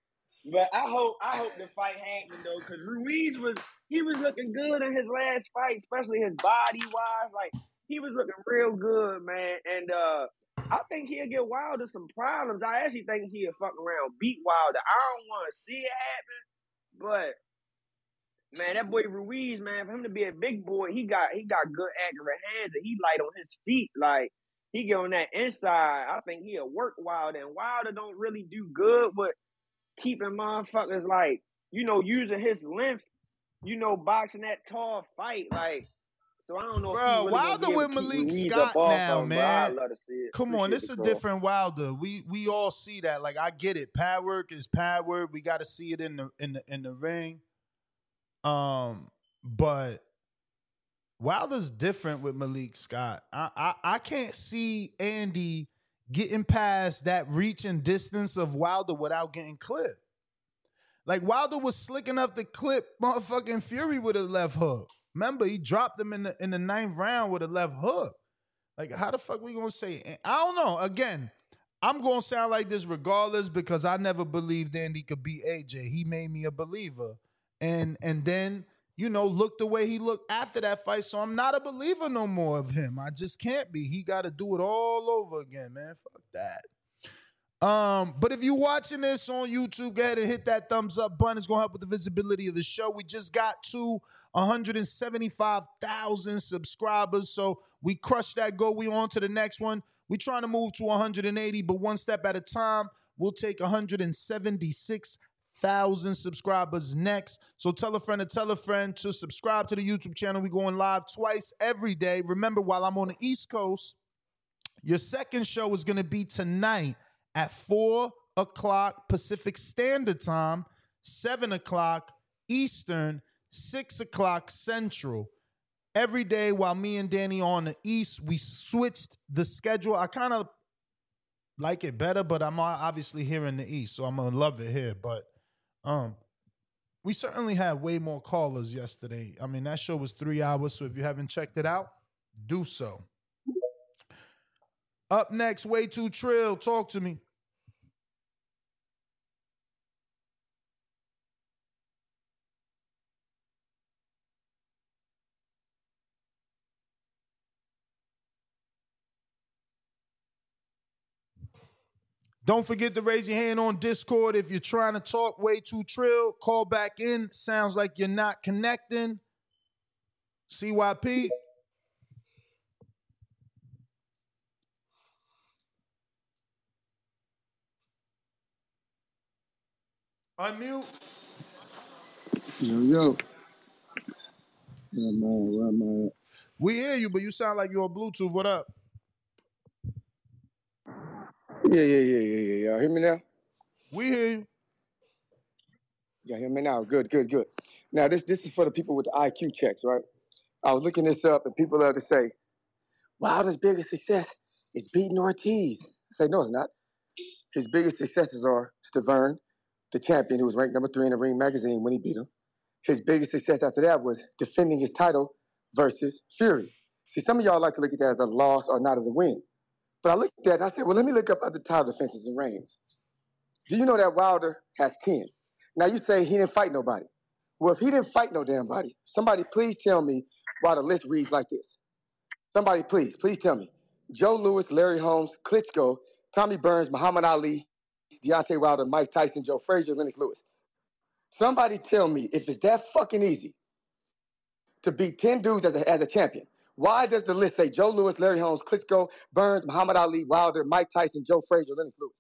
but I hope I hope the fight happened though, because Ruiz was he was looking good in his last fight, especially his body wise. Like he was looking real good, man. And uh I think he'll get Wilder some problems. I actually think he'll fuck around beat Wilder. I don't want to see it happen, but Man, that boy Ruiz, man, for him to be a big boy, he got he got good accurate hands and he light on his feet. Like he get on that inside. I think he'll work Wilder and Wilder don't really do good with keeping motherfuckers like, you know, using his length, you know, boxing that tall fight. Like so I don't know Bro, really Wilder with Malik Scott now, but man. love to see it. Come on, this the a different Wilder. We we all see that. Like I get it. Pad work is pad work. We got to see it in the in the in the ring. Um, but Wilder's different with Malik Scott. I, I I can't see Andy getting past that reach and distance of Wilder without getting clipped. Like Wilder was slick enough to clip motherfucking Fury with a left hook. Remember, he dropped him in the in the ninth round with a left hook. Like, how the fuck we gonna say? I don't know. Again, I'm gonna sound like this regardless because I never believed Andy could beat AJ. He made me a believer, and and then you know look the way he looked after that fight. So I'm not a believer no more of him. I just can't be. He got to do it all over again, man. Fuck that. Um, but if you're watching this on YouTube, go ahead and hit that thumbs up button. It's gonna help with the visibility of the show. We just got to 175,000 subscribers, so we crushed that goal. We on to the next one. We trying to move to 180, but one step at a time. We'll take 176,000 subscribers next. So tell a friend to tell a friend to subscribe to the YouTube channel. We going live twice every day. Remember, while I'm on the East Coast, your second show is gonna be tonight at 4 o'clock Pacific Standard Time, 7 o'clock Eastern, 6 o'clock Central. Every day while me and Danny on the East, we switched the schedule. I kind of like it better, but I'm obviously here in the East, so I'm gonna love it here. But um, we certainly had way more callers yesterday. I mean, that show was three hours, so if you haven't checked it out, do so. Up next, way too trill. Talk to me. Don't forget to raise your hand on Discord if you're trying to talk way too trill. Call back in. Sounds like you're not connecting. CYP. Unmute. Yo, yo. I? Where am I? We hear you, but you sound like you're on Bluetooth. What up? Yeah, yeah, yeah, yeah, yeah. Y'all hear me now? We hear you. Y'all hear me now? Good, good, good. Now, this this is for the people with the IQ checks, right? I was looking this up, and people love to say, Wilder's biggest success is beating Ortiz. I say, no, it's not. His biggest successes are Stiverne, the champion who was ranked number three in the Ring magazine when he beat him. His biggest success after that was defending his title versus Fury. See, some of y'all like to look at that as a loss or not as a win. But I looked at that and I said, well, let me look up other title defenses and reigns. Do you know that Wilder has 10? Now you say he didn't fight nobody. Well, if he didn't fight no damn body, somebody please tell me why the list reads like this. Somebody please, please tell me. Joe Louis, Larry Holmes, Klitschko, Tommy Burns, Muhammad Ali, Deontay Wilder, Mike Tyson, Joe Frazier, Lennox Lewis. Somebody tell me if it's that fucking easy to beat 10 dudes as a, as a champion. Why does the list say Joe Louis, Larry Holmes, Klitschko, Burns, Muhammad Ali, Wilder, Mike Tyson, Joe Frazier, Lennox Lewis?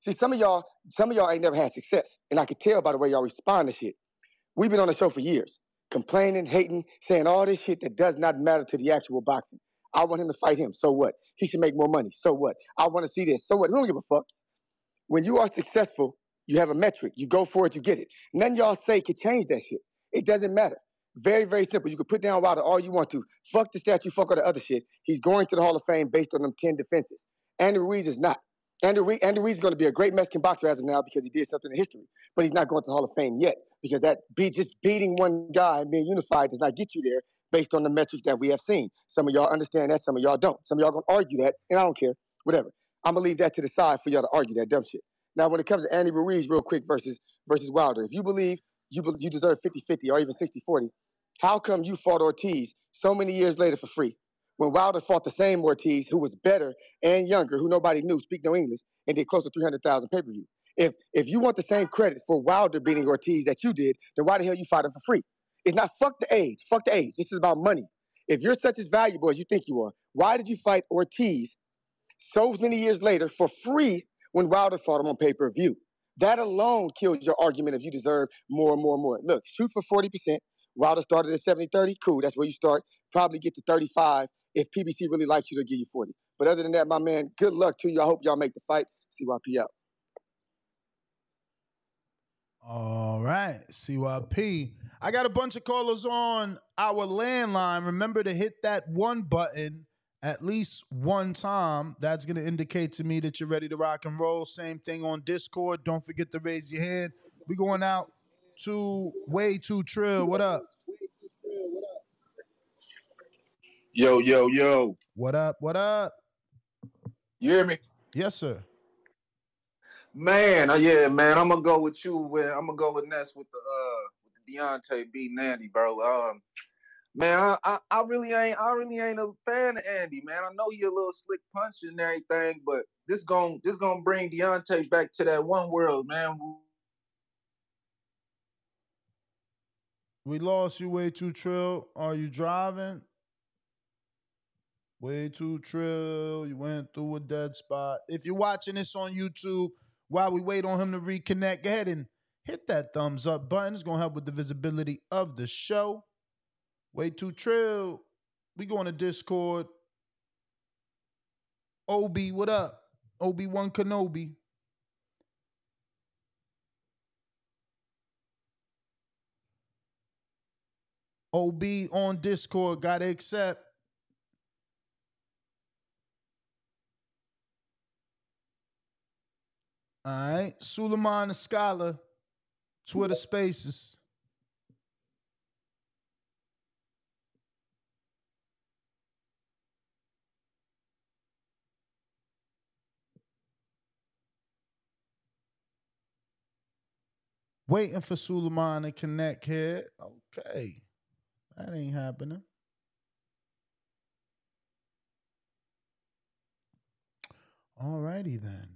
See, some of y'all, some of y'all ain't never had success, and I can tell by the way y'all respond to shit. We've been on the show for years, complaining, hating, saying all this shit that does not matter to the actual boxing. I want him to fight him. So what? He should make more money. So what? I want to see this. So what? We don't give a fuck. When you are successful, you have a metric. You go for it, you get it. None y'all say can change that shit. It doesn't matter. Very, very simple. You can put down Wilder all you want to. Fuck the statue, fuck all the other shit. He's going to the Hall of Fame based on them 10 defenses. Andy Ruiz is not. Andy Ruiz, Ruiz is going to be a great Mexican boxer as of now because he did something in history, but he's not going to the Hall of Fame yet because that be just beating one guy and being unified does not get you there based on the metrics that we have seen. Some of y'all understand that, some of y'all don't. Some of y'all gonna argue that, and I don't care. Whatever. I'm gonna leave that to the side for y'all to argue that dumb shit. Now, when it comes to Andy Ruiz, real quick versus versus Wilder, if you believe you you deserve 50-50 or even 60-40, how come you fought Ortiz so many years later for free? When Wilder fought the same Ortiz, who was better and younger, who nobody knew, speak no English, and did close to 300,000 pay per view. If if you want the same credit for Wilder beating Ortiz that you did, then why the hell you fight him for free? It's not fuck the age, fuck the age. This is about money. If you're such as valuable as you think you are, why did you fight Ortiz so many years later for free when Wilder fought him on pay per view? That alone kills your argument if you deserve more and more and more. Look, shoot for 40%. Wilder started at 70 30. Cool, that's where you start. Probably get to 35 if PBC really likes you they'll give you 40. But other than that, my man, good luck to you. I hope y'all make the fight. CYP out. All right, CYP. I got a bunch of callers on our landline. Remember to hit that one button at least one time. That's going to indicate to me that you're ready to rock and roll. Same thing on Discord. Don't forget to raise your hand. We going out to way too trill. What up? Yo, yo, yo. What up? What up? You hear me? Yes, sir. Man, uh, yeah, man. I'm gonna go with you. With, I'm gonna go with Ness with the uh with the Deontay beating Andy, bro. Um, man, I, I, I really ain't I really ain't a fan of Andy, man. I know he a little slick punch and everything, but this gon' this gonna bring Deontay back to that one world, man. We lost you way too trill. Are you driving? Way too trill. You went through a dead spot. If you're watching this on YouTube while we wait on him to reconnect, go ahead and hit that thumbs up button. It's gonna help with the visibility of the show. Way too trill. We going to Discord. OB, what up? Obi-Wan Kenobi. OB on Discord, gotta accept. All right, Suleiman the Scholar, Twitter Spaces. Waiting for Suleiman to connect here. Okay. That ain't happening. Alrighty then.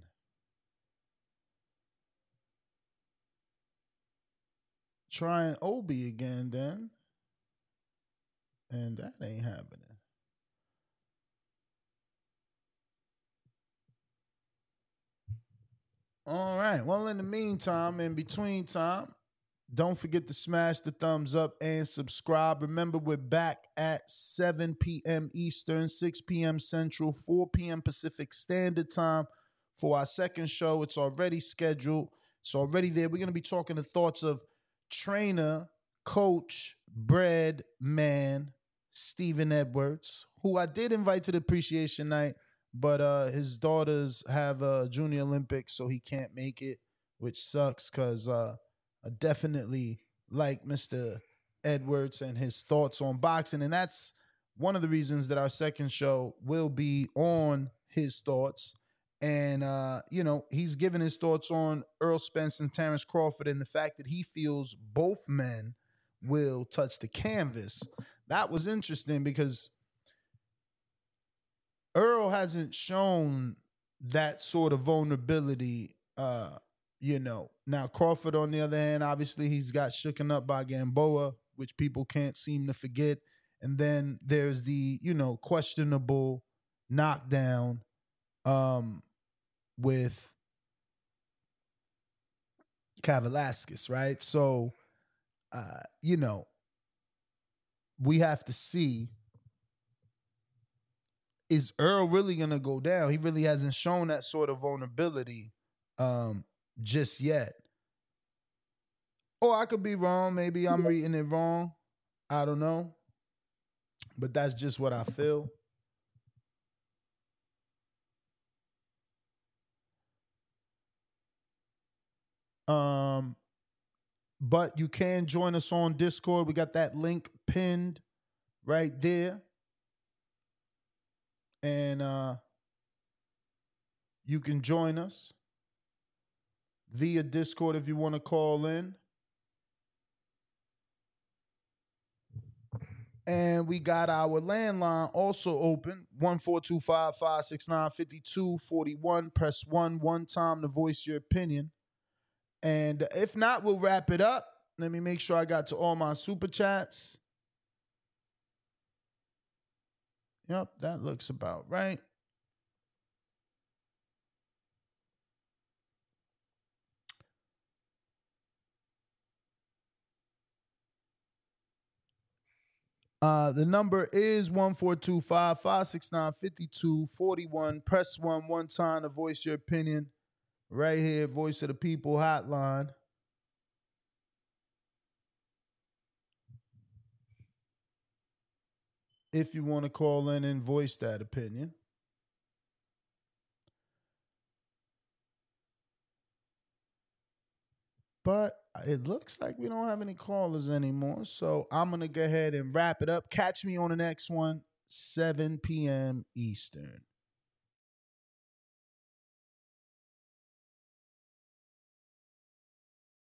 Trying Obi again then. And that ain't happening. All right. Well, in the meantime, in between time, don't forget to smash the thumbs up and subscribe. Remember, we're back at 7 p.m. Eastern, 6 p.m. Central, 4 p.m. Pacific Standard Time for our second show. It's already scheduled, it's already there. We're going to be talking the thoughts of trainer, coach, bread man, Stephen Edwards, who I did invite to the appreciation night, but uh, his daughters have a junior Olympics, so he can't make it, which sucks because uh, I definitely like Mr. Edwards and his thoughts on boxing. And that's one of the reasons that our second show will be on his thoughts. And, uh, you know, he's given his thoughts on Errol Spence and Terence Crawford and the fact that he feels both men will touch the canvas. That was interesting because Errol hasn't shown that sort of vulnerability uh, you know. Now Crawford, on the other hand, obviously he's got shooken up by Gamboa, which people can't seem to forget. And then there's the, you know, questionable knockdown um with Kavaliauskas, right? So uh, you know, we have to see is Errol really gonna go down? He really hasn't shown that sort of vulnerability um just yet. Or I could be wrong. Maybe I'm reading it wrong. I don't know. But that's just what I feel. Um, but you can join us on Discord. We got that link pinned right there. And uh you can join us via Discord if you want to call in. And we got our landline also open 1425 569 5241. Press one one time to voice your opinion. And if not, we'll wrap it up. Let me make sure I got to all my super chats. Yep, that looks about right. Uh, the number is 1425 569 5241. Press one one time to voice your opinion. Right here, Voice of the People hotline. If you want to call in and voice that opinion. But it looks like we don't have any callers anymore. So I'm going to go ahead and wrap it up. Catch me on the next one, 7 p.m. Eastern.